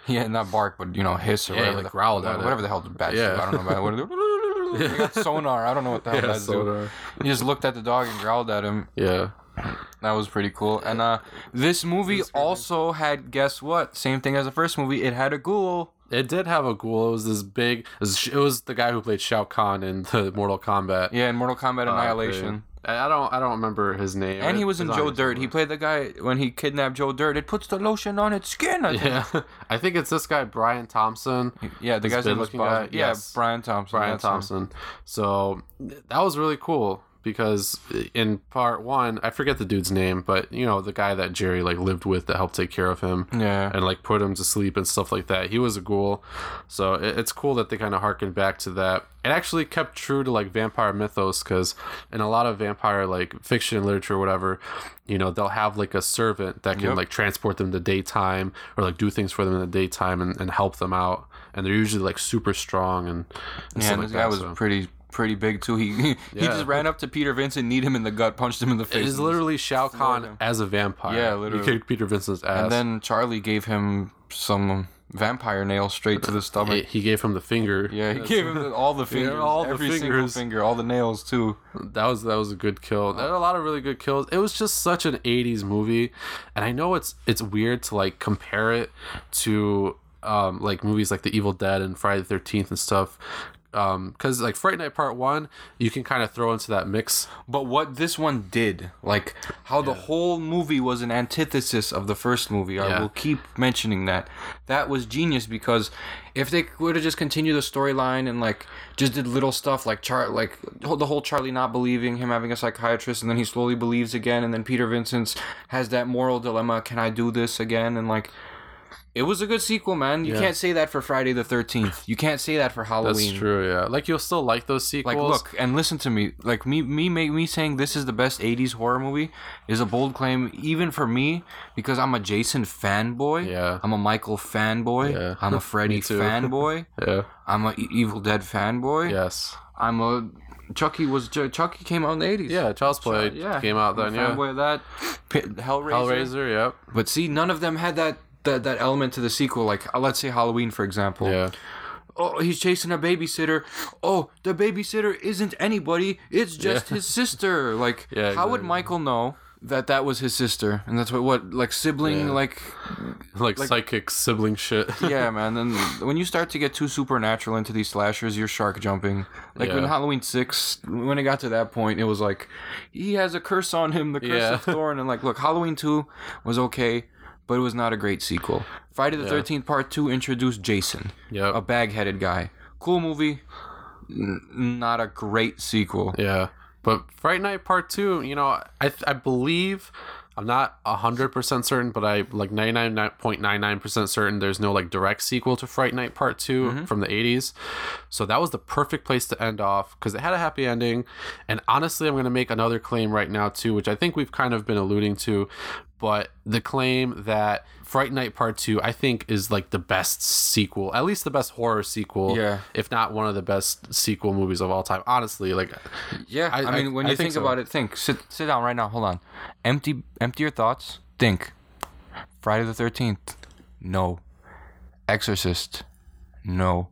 yeah, not bark, but you know hiss or Yeah, whatever, like growled at whatever, it. the hell the bat. Yeah. do. I don't know about what. Got sonar. I don't know what the hell Yeah, sonar. do. He just looked at the dog and growled at him. yeah That was pretty cool. And uh, this movie also had guess what? Same thing as the first movie. It had a ghoul. it did have a ghoul it was this big it was, it was the guy who played Shao Kahn in the Mortal Kombat Yeah, in Mortal Kombat uh, Annihilation. thing. I don't I don't remember his name And he was in Joe Dirt. He played the guy when he kidnapped Joe Dirt. It puts the lotion on its skin. I think. yeah I think it's this guy Brian Thompson Yeah, the guy's name was guy? Yeah, Yes. Brian Thompson. Brian that's him. Thompson. So that was really cool because in part one, I forget the dude's name, but you know the guy that Jerry like lived with that helped take care of him, Yeah. and like put him to sleep and stuff like that. He was a ghoul, so it, it's cool that they kind of harken back to that. It actually kept true to like vampire mythos because in a lot of vampire like fiction literature, or whatever, you know they'll have like a servant that can Yep. like transport them to daytime or like do things for them in the daytime and, and help them out. And they're usually like super strong and, and Yeah, and like this guy that, was so. pretty pretty big too. He he Yeah. just ran up to Peter Vincent, kneed him in the gut, punched him in the face. It is literally Shao Kahn as a vampire. Yeah, literally. He kicked Peter Vincent's ass. And then Charlie gave him some vampire nails straight to the stomach. he, he gave him the finger. Yeah, he gave him all the fingers, all the every single finger, all the nails too. That was that was a good kill. There are a lot of really good kills. It was just such an '80s movie, and I know it's it's weird to like compare it to um, like movies like The Evil Dead and Friday the Thirteenth and stuff. Um, because like Fright Night Part One, you can kind of throw into that mix. But what this one did, like how the whole movie was an antithesis of the first movie, I Yeah. will keep mentioning that. That was genius because if they would have just continued the storyline and like just did little stuff like Char, like the whole Charlie not believing him having a psychiatrist, and then he slowly believes again, and then Peter Vincent's has that moral dilemma: Can I do this again? And like. It was a good sequel, man. You Yeah. can't say that for Friday the Thirteenth. You can't say that for Halloween. That's true. Yeah, like you'll still like those sequels. Like, look and listen to me. Like me, me, make me saying this is the best '80s horror movie is a bold claim, even for me, because I'm a Jason fanboy. Yeah. I'm a Michael fanboy. Yeah. I'm a Freddy fanboy. Yeah. I'm a Evil Dead fanboy. Yes. I'm a Chucky was Chucky came out in the '80s. Yeah. Child's Play yeah. came out then. Yeah. fanboy of that. Hellraiser. Hellraiser. Yep. But see, none of them had that. That, that element to the sequel, like uh, let's say Halloween, for example Yeah. oh, he's chasing a babysitter. Oh, the babysitter isn't anybody. It's just his sister. Like, Yeah, how would. Michael know that that was his sister? And that's what, what like sibling, Yeah. like, Like, psychic sibling shit. yeah, man. Then when you start to get too supernatural into these slashers, you're shark jumping. Like in Yeah. Halloween six, when it got to that point, it was like he has a curse on him, the curse Yeah. of Thorn. And like, look, Halloween two was okay. But it was not a great sequel. Friday the Thirteenth Part Two introduced Jason, Yep. a bag-headed guy. Cool movie, n- not a great sequel. Yeah, but Fright Night Part Two, you know, I I believe I'm not hundred percent certain, but I like ninety nine point nine nine percent certain there's no like direct sequel to Fright Night Part 2 mm-hmm. from the '80s. So that was the perfect place to end off because it had a happy ending. And honestly, I'm gonna make another claim right now too, which I think we've kind of been alluding to, but the claim that Fright Night Part 2 I think is like the best sequel, at least the best horror sequel, Yeah. if not one of the best sequel movies of all time. Honestly, like Yeah, I, I- mean, I- when you think think, so. about it, think. Sit, sit down right now. Hold on. Empty, empty your thoughts. Think. Friday the Thirteenth. No. Exorcist. No.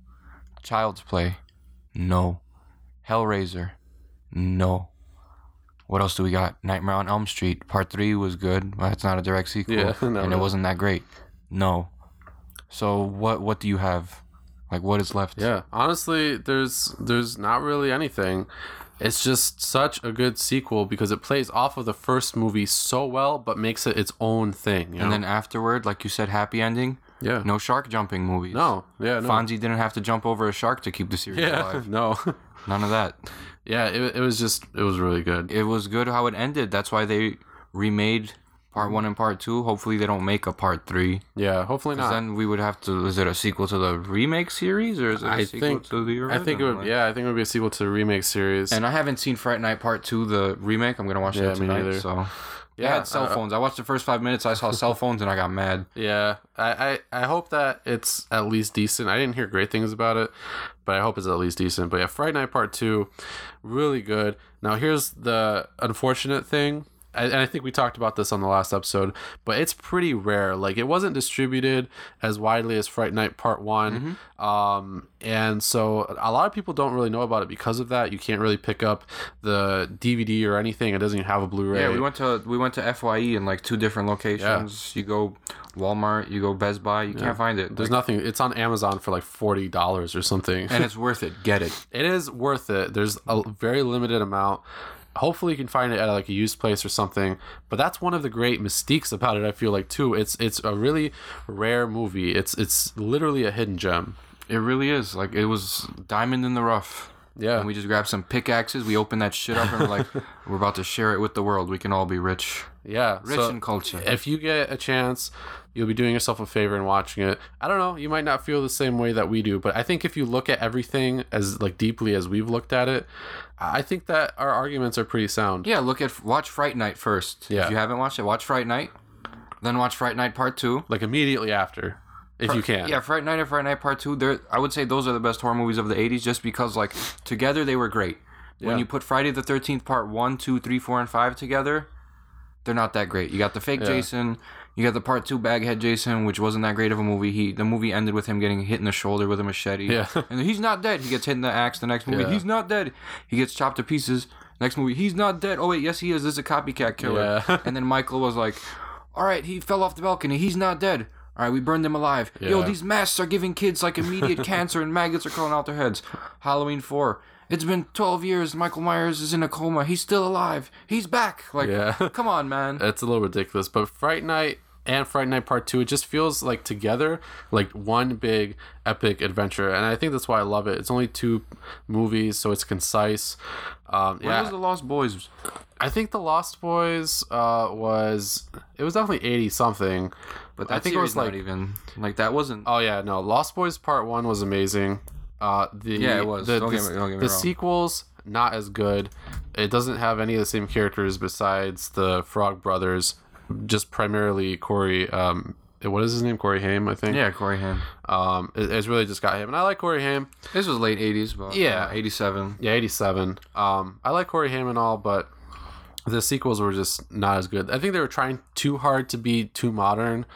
Child's Play. No. Hellraiser. No. What else do we got? Nightmare on Elm Street. Part three was good. But it's not a direct sequel, Yeah, no, and no. it wasn't that great. No. So what? What do you have? Like, what is left? Yeah, honestly, there's there's not really anything. It's just such a good sequel because it plays off of the first movie so well, but makes it its own thing. And know? then afterward, like you said, happy ending. yeah, No shark jumping movies. no, yeah, no, Fonzie didn't have to jump over a shark to keep the series yeah, alive. no, None of that. yeah. It, it was just it was really good. It was good how it ended. That's why they remade part one and part two. Hopefully they don't make a part three. Yeah, hopefully not. then we would have to. Is it a sequel to the remake series or is it a I sequel think to the original? I think it would. Like- Yeah, I think it would be a sequel to the remake series. And I haven't seen Fright Night Part Two, the remake. I'm gonna watch Yeah, that tonight. So yeah, I had cell uh, phones. I watched the first five minutes. I saw cell phones and I got mad. Yeah, I, I, I hope that it's at least decent. I didn't hear great things about it, but I hope it's at least decent. But yeah, Fright Night Part 2, really good. Now, here's the unfortunate thing. And I think we talked about this on the last episode, but it's pretty rare. Like it wasn't distributed as widely as Fright Night Part One, um, and so a lot of people don't really know about it because of that. You can't really pick up the DVD or anything. It doesn't even have a Blu-ray. Yeah, we went to we went to Fye in like two different locations. Yeah. You go Walmart, you go Best Buy. You can't find it. There's Like, nothing. It's on Amazon for like forty dollars or something. and it's worth it. Get it. it is worth it. There's a very limited amount. Hopefully, you can find it at like a used place or something. But that's one of the great mystiques about it. I feel like too. It's it's a really rare movie. It's it's literally a hidden gem. It really is. Like it was diamond in the rough. Yeah. And we just grab some pickaxes. We open that shit up and we're like, we're about to share it with the world. We can all be rich. Yeah, Rich so in culture. If you get a chance, you'll be doing yourself a favor in watching it. I don't know, you might not feel the same way that we do, but I think if you look at everything as like deeply as we've looked at it, I think that our arguments are pretty sound. Yeah, look at watch Fright Night first. Yeah. If you haven't watched it, watch Fright Night. Then watch Fright Night Part Two. Like immediately after, if you can. Yeah, Fright Night and Fright Night Part Two. They're I would say those are the best horror movies of the '80s, just because like together they were great. When you put Friday the Thirteenth Part One, Two, Three, Four, and Five together, they're not that great. You got the fake Yeah. Jason. You got the Part Two Baghead Jason, which wasn't that great of a movie. He the movie ended with him getting hit in the shoulder with a machete. Yeah. and he's not dead. He gets hit in the axe. The next movie, Yeah. he's not dead. He gets chopped to pieces. Next movie, he's not dead. Oh wait, yes he is. This is a copycat killer. Yeah. and then Michael was like, "All right, he fell off the balcony. He's not dead. All right, we burned him alive. Yo, these masks are giving kids like immediate cancer and maggots are crawling out their heads. Halloween four. It's been 12 years. Michael Myers is in a coma. He's still alive. He's back. Like, Yeah. come on, man. It's a little ridiculous, but Fright Night and Fright Night Part 2, it just feels like together, like one big epic adventure. And I think that's why I love it. It's only two movies, so it's concise. Um, When yeah, was the Lost Boys? I think The Lost Boys uh, was, it was definitely 80 something. But I that think it wasn't like, even like that wasn't. oh yeah, no, Lost Boys Part 1 was amazing. Uh, the, Yeah, it was. The, Don't the, get me- don't get me the wrong. sequels, not as good. It doesn't have any of the same characters besides the Frog Brothers, just primarily Corey. Um, what is his name? Corey Haim, I think. yeah, Corey Haim. Um, it, it's really just got him, and I like Corey Haim. This was late 80s, but Yeah. uh, 87. Yeah, eighty-seven. Um, I like Corey Haim and all, but the sequels were just not as good. I think they were trying too hard to be too modern,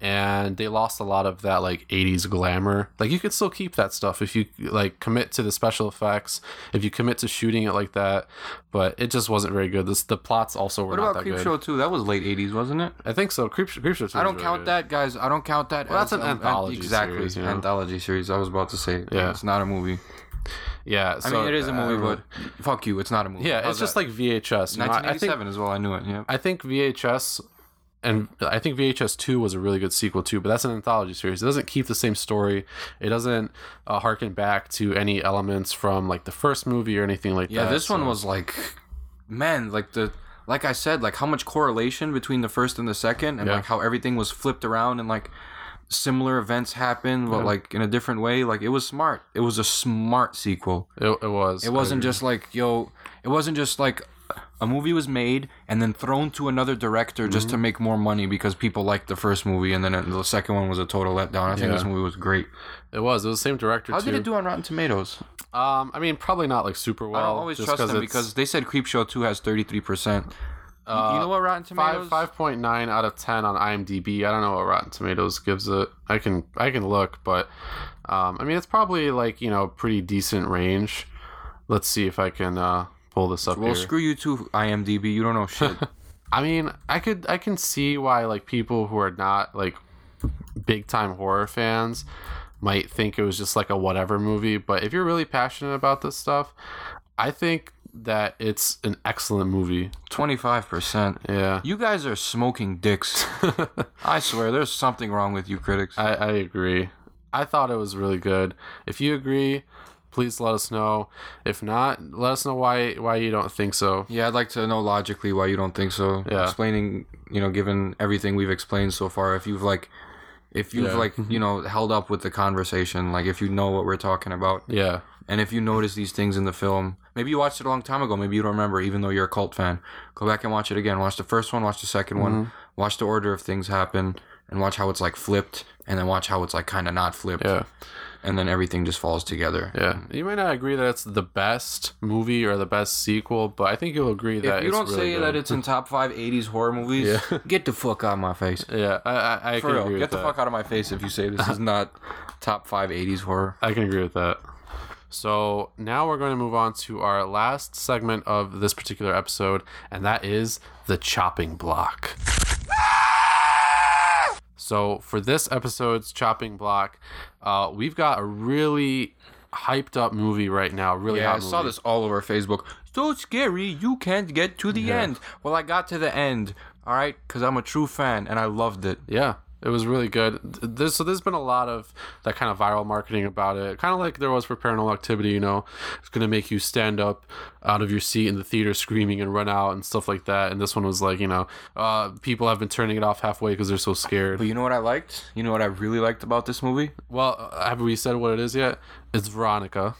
and they lost a lot of that like '80s glamour. Like you could still keep that stuff if you like commit to the special effects, if you commit to shooting it like that. But it just wasn't very good. This the plots also were What not about that good. Creepshow 2? That was late 80s, wasn't it? I think so. Creep, Creepshow. 2 I don't count good. that, guys. I don't count that. Well, that's an um, anthology exactly, series, you know? anthology series. I was about to say. Yeah. it's not a movie. Yeah, I mean, it is a movie, uh, but fuck you, it's not a movie. yeah, How's it's just that? like VHS. I- I think 1987 as well. I knew it. Yeah. I think VHS and I think VHS 2 was a really good sequel too, but that's an anthology series. It doesn't keep the same story. It doesn't uh, harken back to any elements from like the first movie or anything like Yeah, that. Yeah, this one was like, man, like the, like I said, like how much correlation between the first and the second, and Yeah. like how everything was flipped around and like similar events happened, but like in a different way. Like it was smart. It was a smart sequel. It, it was. It wasn't just like yo. It wasn't just like a movie was made and then thrown to another director just Mm-hmm. to make more money because people liked the first movie and then the second one was a total letdown. I think this movie was great. It was. It was the same director How too. did it do on Rotten Tomatoes? Um, I mean, probably not like super well. I always just trust them it's because they said Creepshow 2 has 33%. You- Uh, you know what Rotten Tomatoes? five five point nine out of ten on IMDb. I don't know what Rotten Tomatoes gives it. I can I can look, but um, I mean it's probably like you know pretty decent range. Let's see if I can uh, pull this up Well, here. screw you too, IMDb. You don't know shit. I mean, I could I can see why like people who are not like big time horror fans might think it was just like a whatever movie, but if you're really passionate about this stuff, I think that it's an excellent movie. 25%. Yeah. You guys are smoking dicks. I swear, there's something wrong with you critics. I, I agree. I thought it was really good. If you agree, please let us know. If not, let us know why why you don't think so. Yeah, I'd like to know logically why you don't think so. Yeah. Explaining, you know, given everything we've explained so far, if you've like, if you've Yeah. like, you know, held up with the conversation, like if you know what we're talking about, Yeah. And if you notice these things in the film, maybe you watched it a long time ago, maybe you don't remember, even though you're a cult fan, go back and watch it again. Watch the first one, watch the 2nd one, mm-hmm. watch the order of things happen, and watch how it's like flipped, and then watch how it's like kind of not flipped, Yeah. and then everything just falls together. Yeah. You might not agree that it's the best movie or the best sequel, but I think you'll agree that If you it's don't really say good. that it's in top five 80s horror movies, Yeah. get the fuck out of my face. Yeah, I I, I For can real, agree get the that. fuck out of my face if you say this is not top five 80s horror. I can agree with that. So now we're going to move on to our last segment of this particular episode, and that is the chopping block. So for this episode's chopping block, uh, we've got a really hyped up movie right now. Really Yeah, I hot saw this all over Facebook. So scary, you can't get to the Yeah. end. Well, I got to the end, all right, because I'm a true fan and I loved it. Yeah, It was really good. There's, so there's been a lot of that kind of viral marketing about it, kind of like there was for Paranormal Activity. You know, it's gonna make you stand up out of your seat in the theater screaming and run out and stuff like that. And this one was like, you know, uh, people have been turning it off halfway because they're so scared. But you know what I liked? You know what I really liked about this movie? Well, uh, have we said what it is yet? It's Veronica.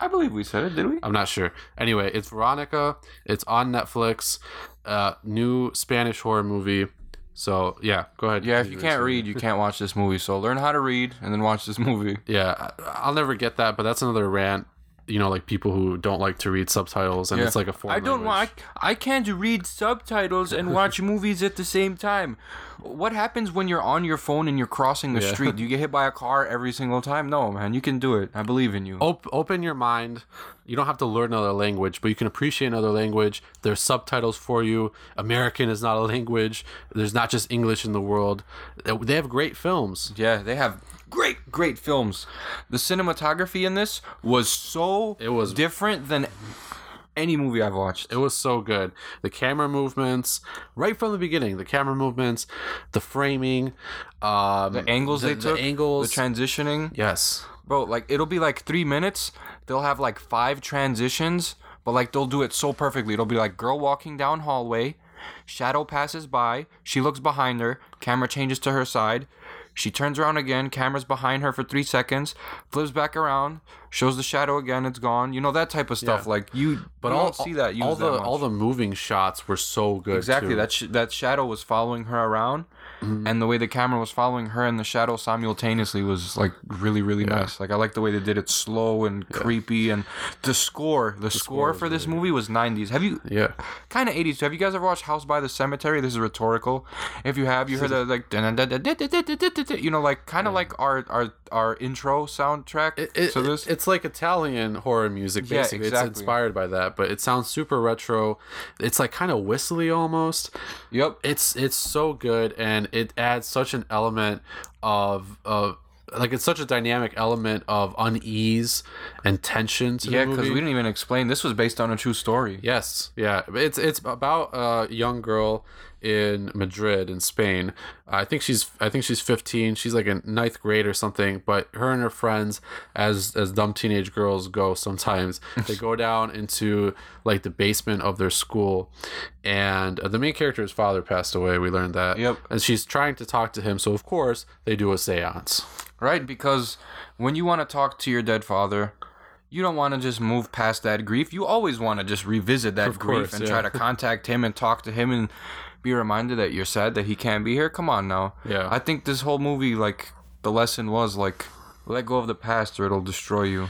I believe we said it, did we? I'm not sure. Anyway, it's Veronica. It's on Netflix. Uh, new Spanish horror movie. So yeah, go ahead. Yeah, if you can't read, you can't watch this movie. So learn how to read and then watch this movie. Yeah, I'll never get that, but that's another rant. You know, like people who don't like to read subtitles, and it's like a foreign I don't language. want. I can't read subtitles and watch movies at the same time. What happens when you're on your phone and you're crossing the Yeah. street? Do you get hit by a car every single time? No, man. You can do it. I believe in you. Op- open your mind. You don't have to learn another language, but you can appreciate another language. There's subtitles for you. American is not a language. There's not just English in the world. They have great films. Yeah, they have great, great films. The cinematography in this was so It was- different than any movie I've watched. It was so good. The camera movements, right from the beginning, the camera movements, the framing, um, The angles the, they took, the angles, the transitioning. yes, Bro, like it'll be like three minutes. They'll have like five transitions, but like they'll do it so perfectly. It'll be like girl walking down hallway, shadow passes by, she looks behind her, camera changes to her side, she turns around again, camera's behind her for three seconds, flips back around, shows the shadow again, it's gone. You know that type of stuff. Yeah. Like you, but you all don't see that. All the that much. all the moving shots were so good. Exactly. too. That sh- that shadow was following her around, Mm-hmm. and the way the camera was following her and the shadow simultaneously was like really really nice. Like I like the way they did it slow and creepy, and the score. The, score, was for this movie was '90s. Have you? yeah. Kind of '80s. Have you guys ever watched House by the Cemetery? This is rhetorical. If you have, you heard the like, you know, like kind of like our our our intro soundtrack. It, it, so this, it's like Italian horror music, Yeah, basically. exactly. It's inspired by that, but it sounds super retro. It's like kind of whistly almost. yep. It's it's so good, and it adds such an element of of like it's such a dynamic element of unease and tension to Yeah, because we didn't even explain. This was based on a true story. Yes, yeah. It's it's about a young girl in Madrid in Spain. I think she's I think she's 15. She's like in ninth grade or something. But her and her friends, as as dumb teenage girls go sometimes, they go down into like the basement of their school, and uh, the main character's father passed away. We learned that. Yep. And she's trying to talk to him, so of course they do a séance. Right? Because when you want to talk to your dead father, you don't want to just move past that grief. You always want to just revisit that grief and yeah. try to contact him and talk to him and be reminded that you're sad that he can't be here. Come on now. Yeah. I think this whole movie, like, the lesson was, like, let go of the past or it'll destroy you.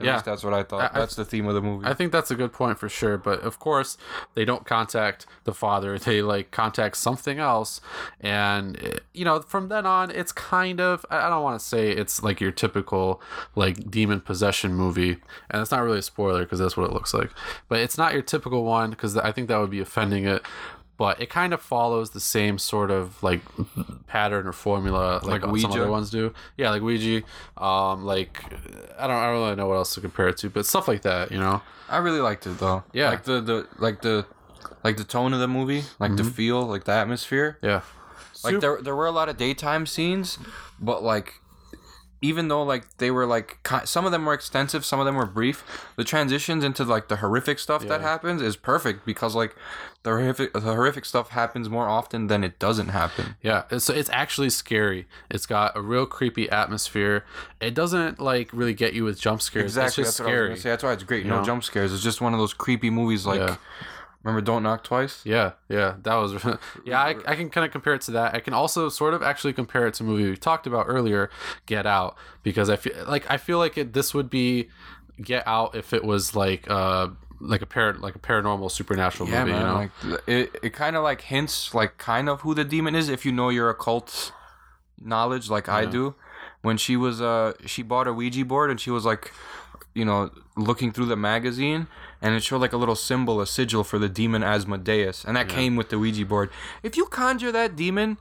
At Yeah. least that's what I thought. I- that's the theme of the movie. I think that's a good point for sure. But of course, they don't contact the father. They like contact something else, and you know, from then on, it's kind of I I don't want to say it's like your typical like demon possession movie, and it's not really a spoiler because that's what it looks like. But it's not your typical one because I think that would be offending it. But it kind of follows the same sort of like pattern or formula like, Like some Ouija? other ones do. Yeah, like Ouija. Um, like I don't, I don't really know what else to compare it to, but stuff like that, you know. I really liked it though. Yeah. Like the, the like the like the tone of the movie, like the feel, like the atmosphere. Yeah. Like there, there were a lot of daytime scenes, but like, even though like they were like some of them were extensive, some of them were brief. The transitions into like the horrific stuff that happens is perfect because like the horrific the horrific stuff happens more often than it doesn't happen. Yeah, so it's actually scary. It's got a real creepy atmosphere. It doesn't like really get you with jump scares. Exactly, that's what I was scary. gonna say. That's why it's great. You no know? jump scares. It's just one of those creepy movies. Like, Yeah. Remember Don't Knock Twice? Yeah, yeah, that was. yeah, I, I can kind of compare it to that. I can also sort of actually compare it to a movie we talked about earlier, Get Out, because I feel like I feel like it, this would be Get Out if it was like uh like a par like a paranormal supernatural Yeah, movie. man. you know? Like it, it kind of like hints like kind of who the demon is if you know your occult knowledge, like I do. When she was uh she bought a Ouija board and she was like, you know, looking through the magazine and it showed like a little symbol, a sigil for the demon Asmodeus, and that came with the Ouija board. If you conjure that demon.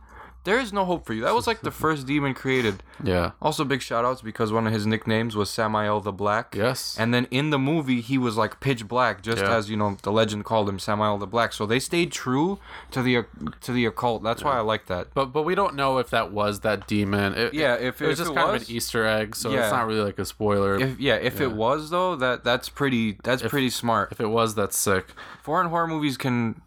There is no hope for you. That was like the first demon created. Yeah. Also, big shout outs because one of his nicknames was Samael the Black. Yes. And then in the movie, he was like pitch black, just Yeah. as you know the legend called him Samael the Black. So they stayed true to the to the occult. That's why I like that. But but we don't know if that was that demon. It, Yeah, it, if- it was if just it kind of an Easter egg, so Yeah. it's not really like a spoiler. If yeah, if it was though, that that's pretty that's pretty smart. if it was, that's sick. Foreign horror movies can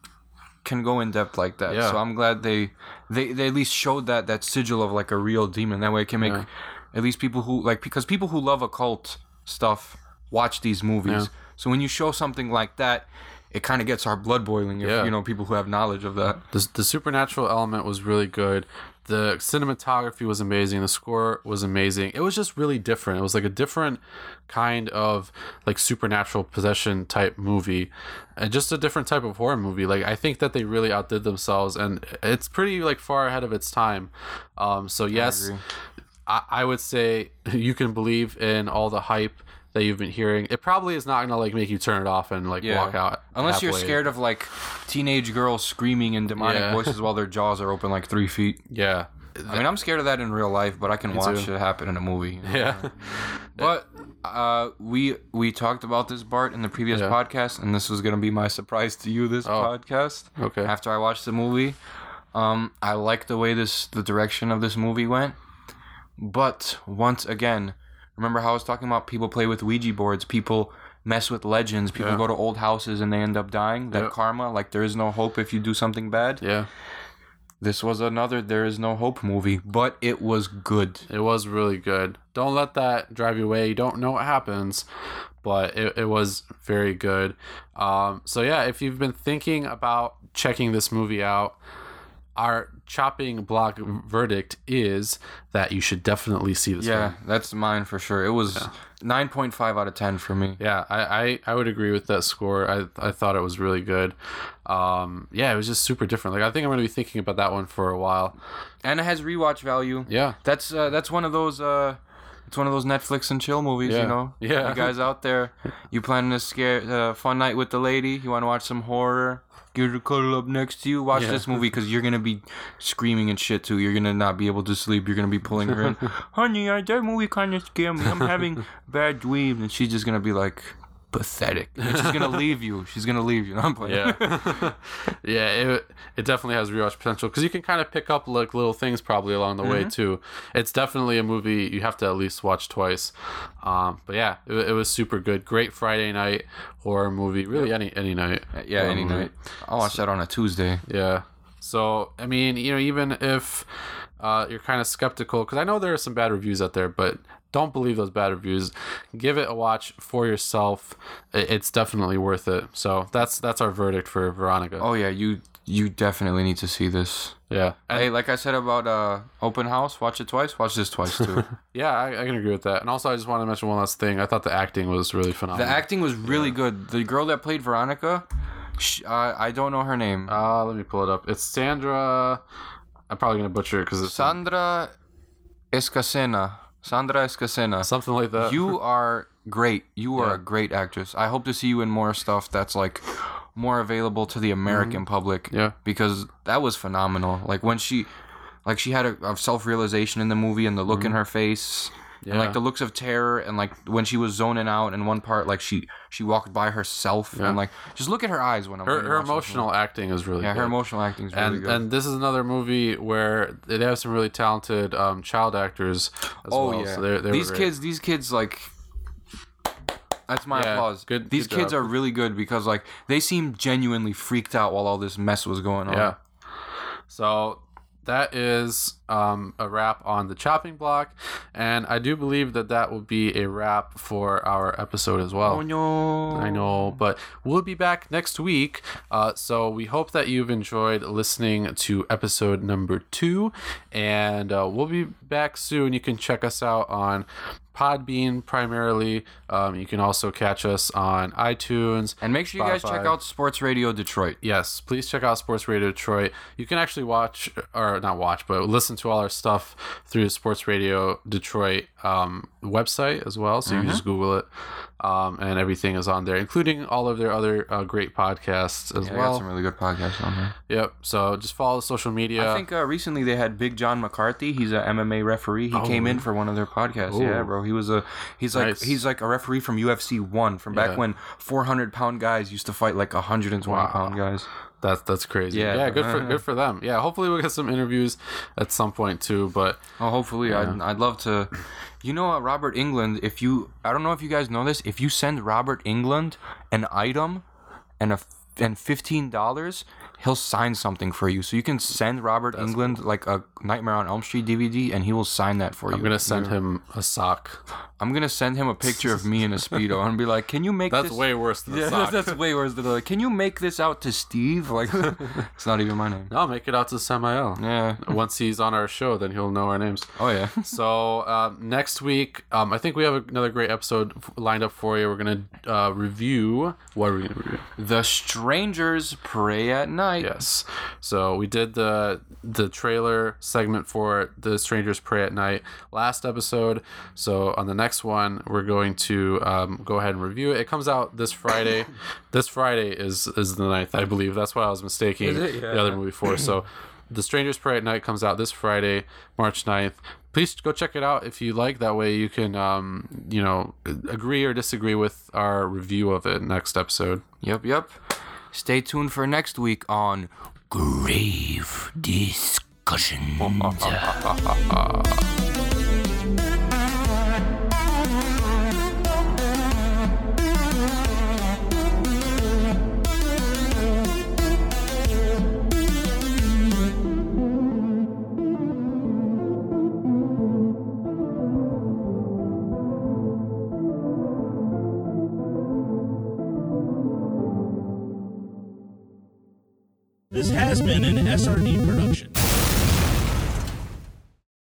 can go in depth like that. Yeah. So I'm glad they, they they at least showed that that sigil of like a real demon. That way it can make Yeah. at least people who like because people who love occult stuff watch these movies. Yeah. So when you show something like that, it kind of gets our blood boiling. If Yeah. you know people who have knowledge of that. The, the supernatural element was really good. The cinematography was amazing. The score was amazing. It was just really different. It was like a different kind of like supernatural possession type movie, and just a different type of horror movie. Like I think that they really outdid themselves, and it's pretty like far ahead of its time. Um, so yes, agree. I, I would say you can believe in all the hype that you've been hearing. It probably is not gonna like make you turn it off and like walk out Unless you're halfway. scared of like teenage girls screaming in demonic Yeah. voices while their jaws are open like three feet. Yeah. I mean, I'm scared of that in real life, but I can watch too. it happen in a movie. you know? Yeah. But uh, we we talked about this Bart in the previous Yeah. podcast, and this was gonna be my surprise to you this Oh. podcast. Okay. After I watched the movie, um, I like the way this the direction of this movie went. But once again, remember how I was talking about people play with Ouija boards, people mess with legends, people Yeah. go to old houses and they end up dying. That Yeah. karma, like there is no hope if you do something bad. Yeah. This was another there is no hope movie, but it was good. It was really good. Don't let that drive you away. You don't know what happens, but it, it was very good. Um, so, yeah, if you've been thinking about checking this movie out, our chopping block verdict is that you should definitely see this Yeah, film. that's mine for sure. It was nine point five out of ten for me. Yeah, I, I, I would agree with that score. I, I thought it was really good. Um, yeah, it was just super different. Like I think I'm gonna be thinking about that one for a while. and it has rewatch value. Yeah. That's uh, that's one of those uh, it's one of those Netflix and chill movies. Yeah. You know, Yeah. You guys out there, you planning a scare uh, fun night with the lady? You want to watch some horror? Get her cuddle up next to you. Watch Yeah. this movie because you're gonna be screaming and shit too. You're gonna not be able to sleep. You're gonna be pulling her in. Honey, I, that movie kind of scared me. I'm having bad dreams, and she's just gonna be like pathetic. And she's gonna leave you. She's gonna leave you. No, I'm playing. Yeah, yeah. It it definitely has rewatch potential because you can kind of pick up like little things probably along the Mm-hmm. way too. It's definitely a movie you have to at least watch twice. Um, but yeah, it, it was super good. Great Friday night horror movie. Really, any any night. yeah, any movie. night. I watched watch that on a Tuesday. Yeah. So I mean, you know, even if uh, you're kind of skeptical, because I know there are some bad reviews out there, but don't believe those bad reviews. Give it a watch for yourself. It's definitely worth it. So that's that's our verdict for Veronica. Oh yeah, you you definitely need to see this. yeah. And- Hey, like I said about uh open house, watch it twice. Watch this twice too. Yeah, I, I can agree with that. And also, I just want to mention one last thing. I thought the acting was really phenomenal. the acting was really good. The girl that played Veronica, sh uh, I don't know her name. Uh, let me pull it up. It's Sandra. I'm probably gonna butcher it because it's Sandra Escacena. Sandra Escacena. something like that. You are great. You are Yeah. a great actress. I hope to see you in more stuff that's like more available to the American public. Mm-hmm. Yeah. Because that was phenomenal. Like when she like she had a, a self realization in the movie and the look in her face. And Mm-hmm. Like the looks of terror and like when she was zoning out in one part, like she she walked by herself Yeah. and like just look at her eyes when I'm her her emotional acting is really Yeah, good. her emotional acting is really and good. and this is another movie where they have some really talented um, child actors as oh well. yeah, So they're, they're these kids, these kids like. That's my Yeah, applause. good- These good kids job. are really good because like they seem genuinely freaked out while all this mess was going on. Yeah. So that is um, a wrap on the chopping block, and I do believe that that will be a wrap for our episode as well. Oh no. I know, but we'll be back next week. Uh, so we hope that you've enjoyed listening to episode number two, and uh, we'll be back soon. You can check us out on Podbean primarily. Um, you can also catch us on iTunes. And make sure you guys check out Sports Radio Detroit. Yes, please check out Sports Radio Detroit. You can actually watch, or not watch, but listen to all our stuff through the Sports Radio Detroit um, website as well. So you Mm-hmm. can just Google it, um, and everything is on there, including all of their other uh, great podcasts as Yeah, well. some really good podcasts on there. Yep. So just follow the social media. I think uh, recently they had Big John McCarthy. He's a MMA referee. He came in for one of their podcasts. Yeah, bro. He was a he's like Nice. he's like a referee from UFC one from back Yeah. when 400 pound guys used to fight like 120 Wow. pound guys. That's that's crazy. Yeah. Yeah, good for good for them. Yeah, hopefully we'll get some interviews at some point too. But Oh, hopefully, I'd, I'd love to. You know, what, Robert Englund. If you, I don't know if you guys know this. If you send Robert Englund an item and a and fifteen dollars, he'll sign something for you. So you can send Robert Englund like a Nightmare on Elm Street DVD, and he will sign that for you. I'm gonna send him a sock. I'm gonna send him a picture of me in a speedo and be like, "Can you make That's this?" way worse than Yeah, sock. that's way worse than like, "Can you make this out to Steve?" Like, it's not even my name. I'll make it out to Samael. Yeah. Once he's on our show, then he'll know our names. Oh yeah. So uh, next week, um, I think we have another great episode f- lined up for you. We're gonna uh, review what are we gonna review? the strangers prey at night. Yes. So we did the the trailer segment for the Strangers Prey at Night last episode. So on the next one, we're going to um, go ahead and review it. It comes out this Friday. this Friday is is the 9th, I believe. That's why I was mistaking Is it? the other movie for. So the Strangers Prey at Night comes out this Friday, March 9th. Please go check it out if you like. That way you can, um, you know, agree or disagree with our review of it next episode. Yep, yep. Stay tuned for next week on Grave Discussion. has been an SRD production.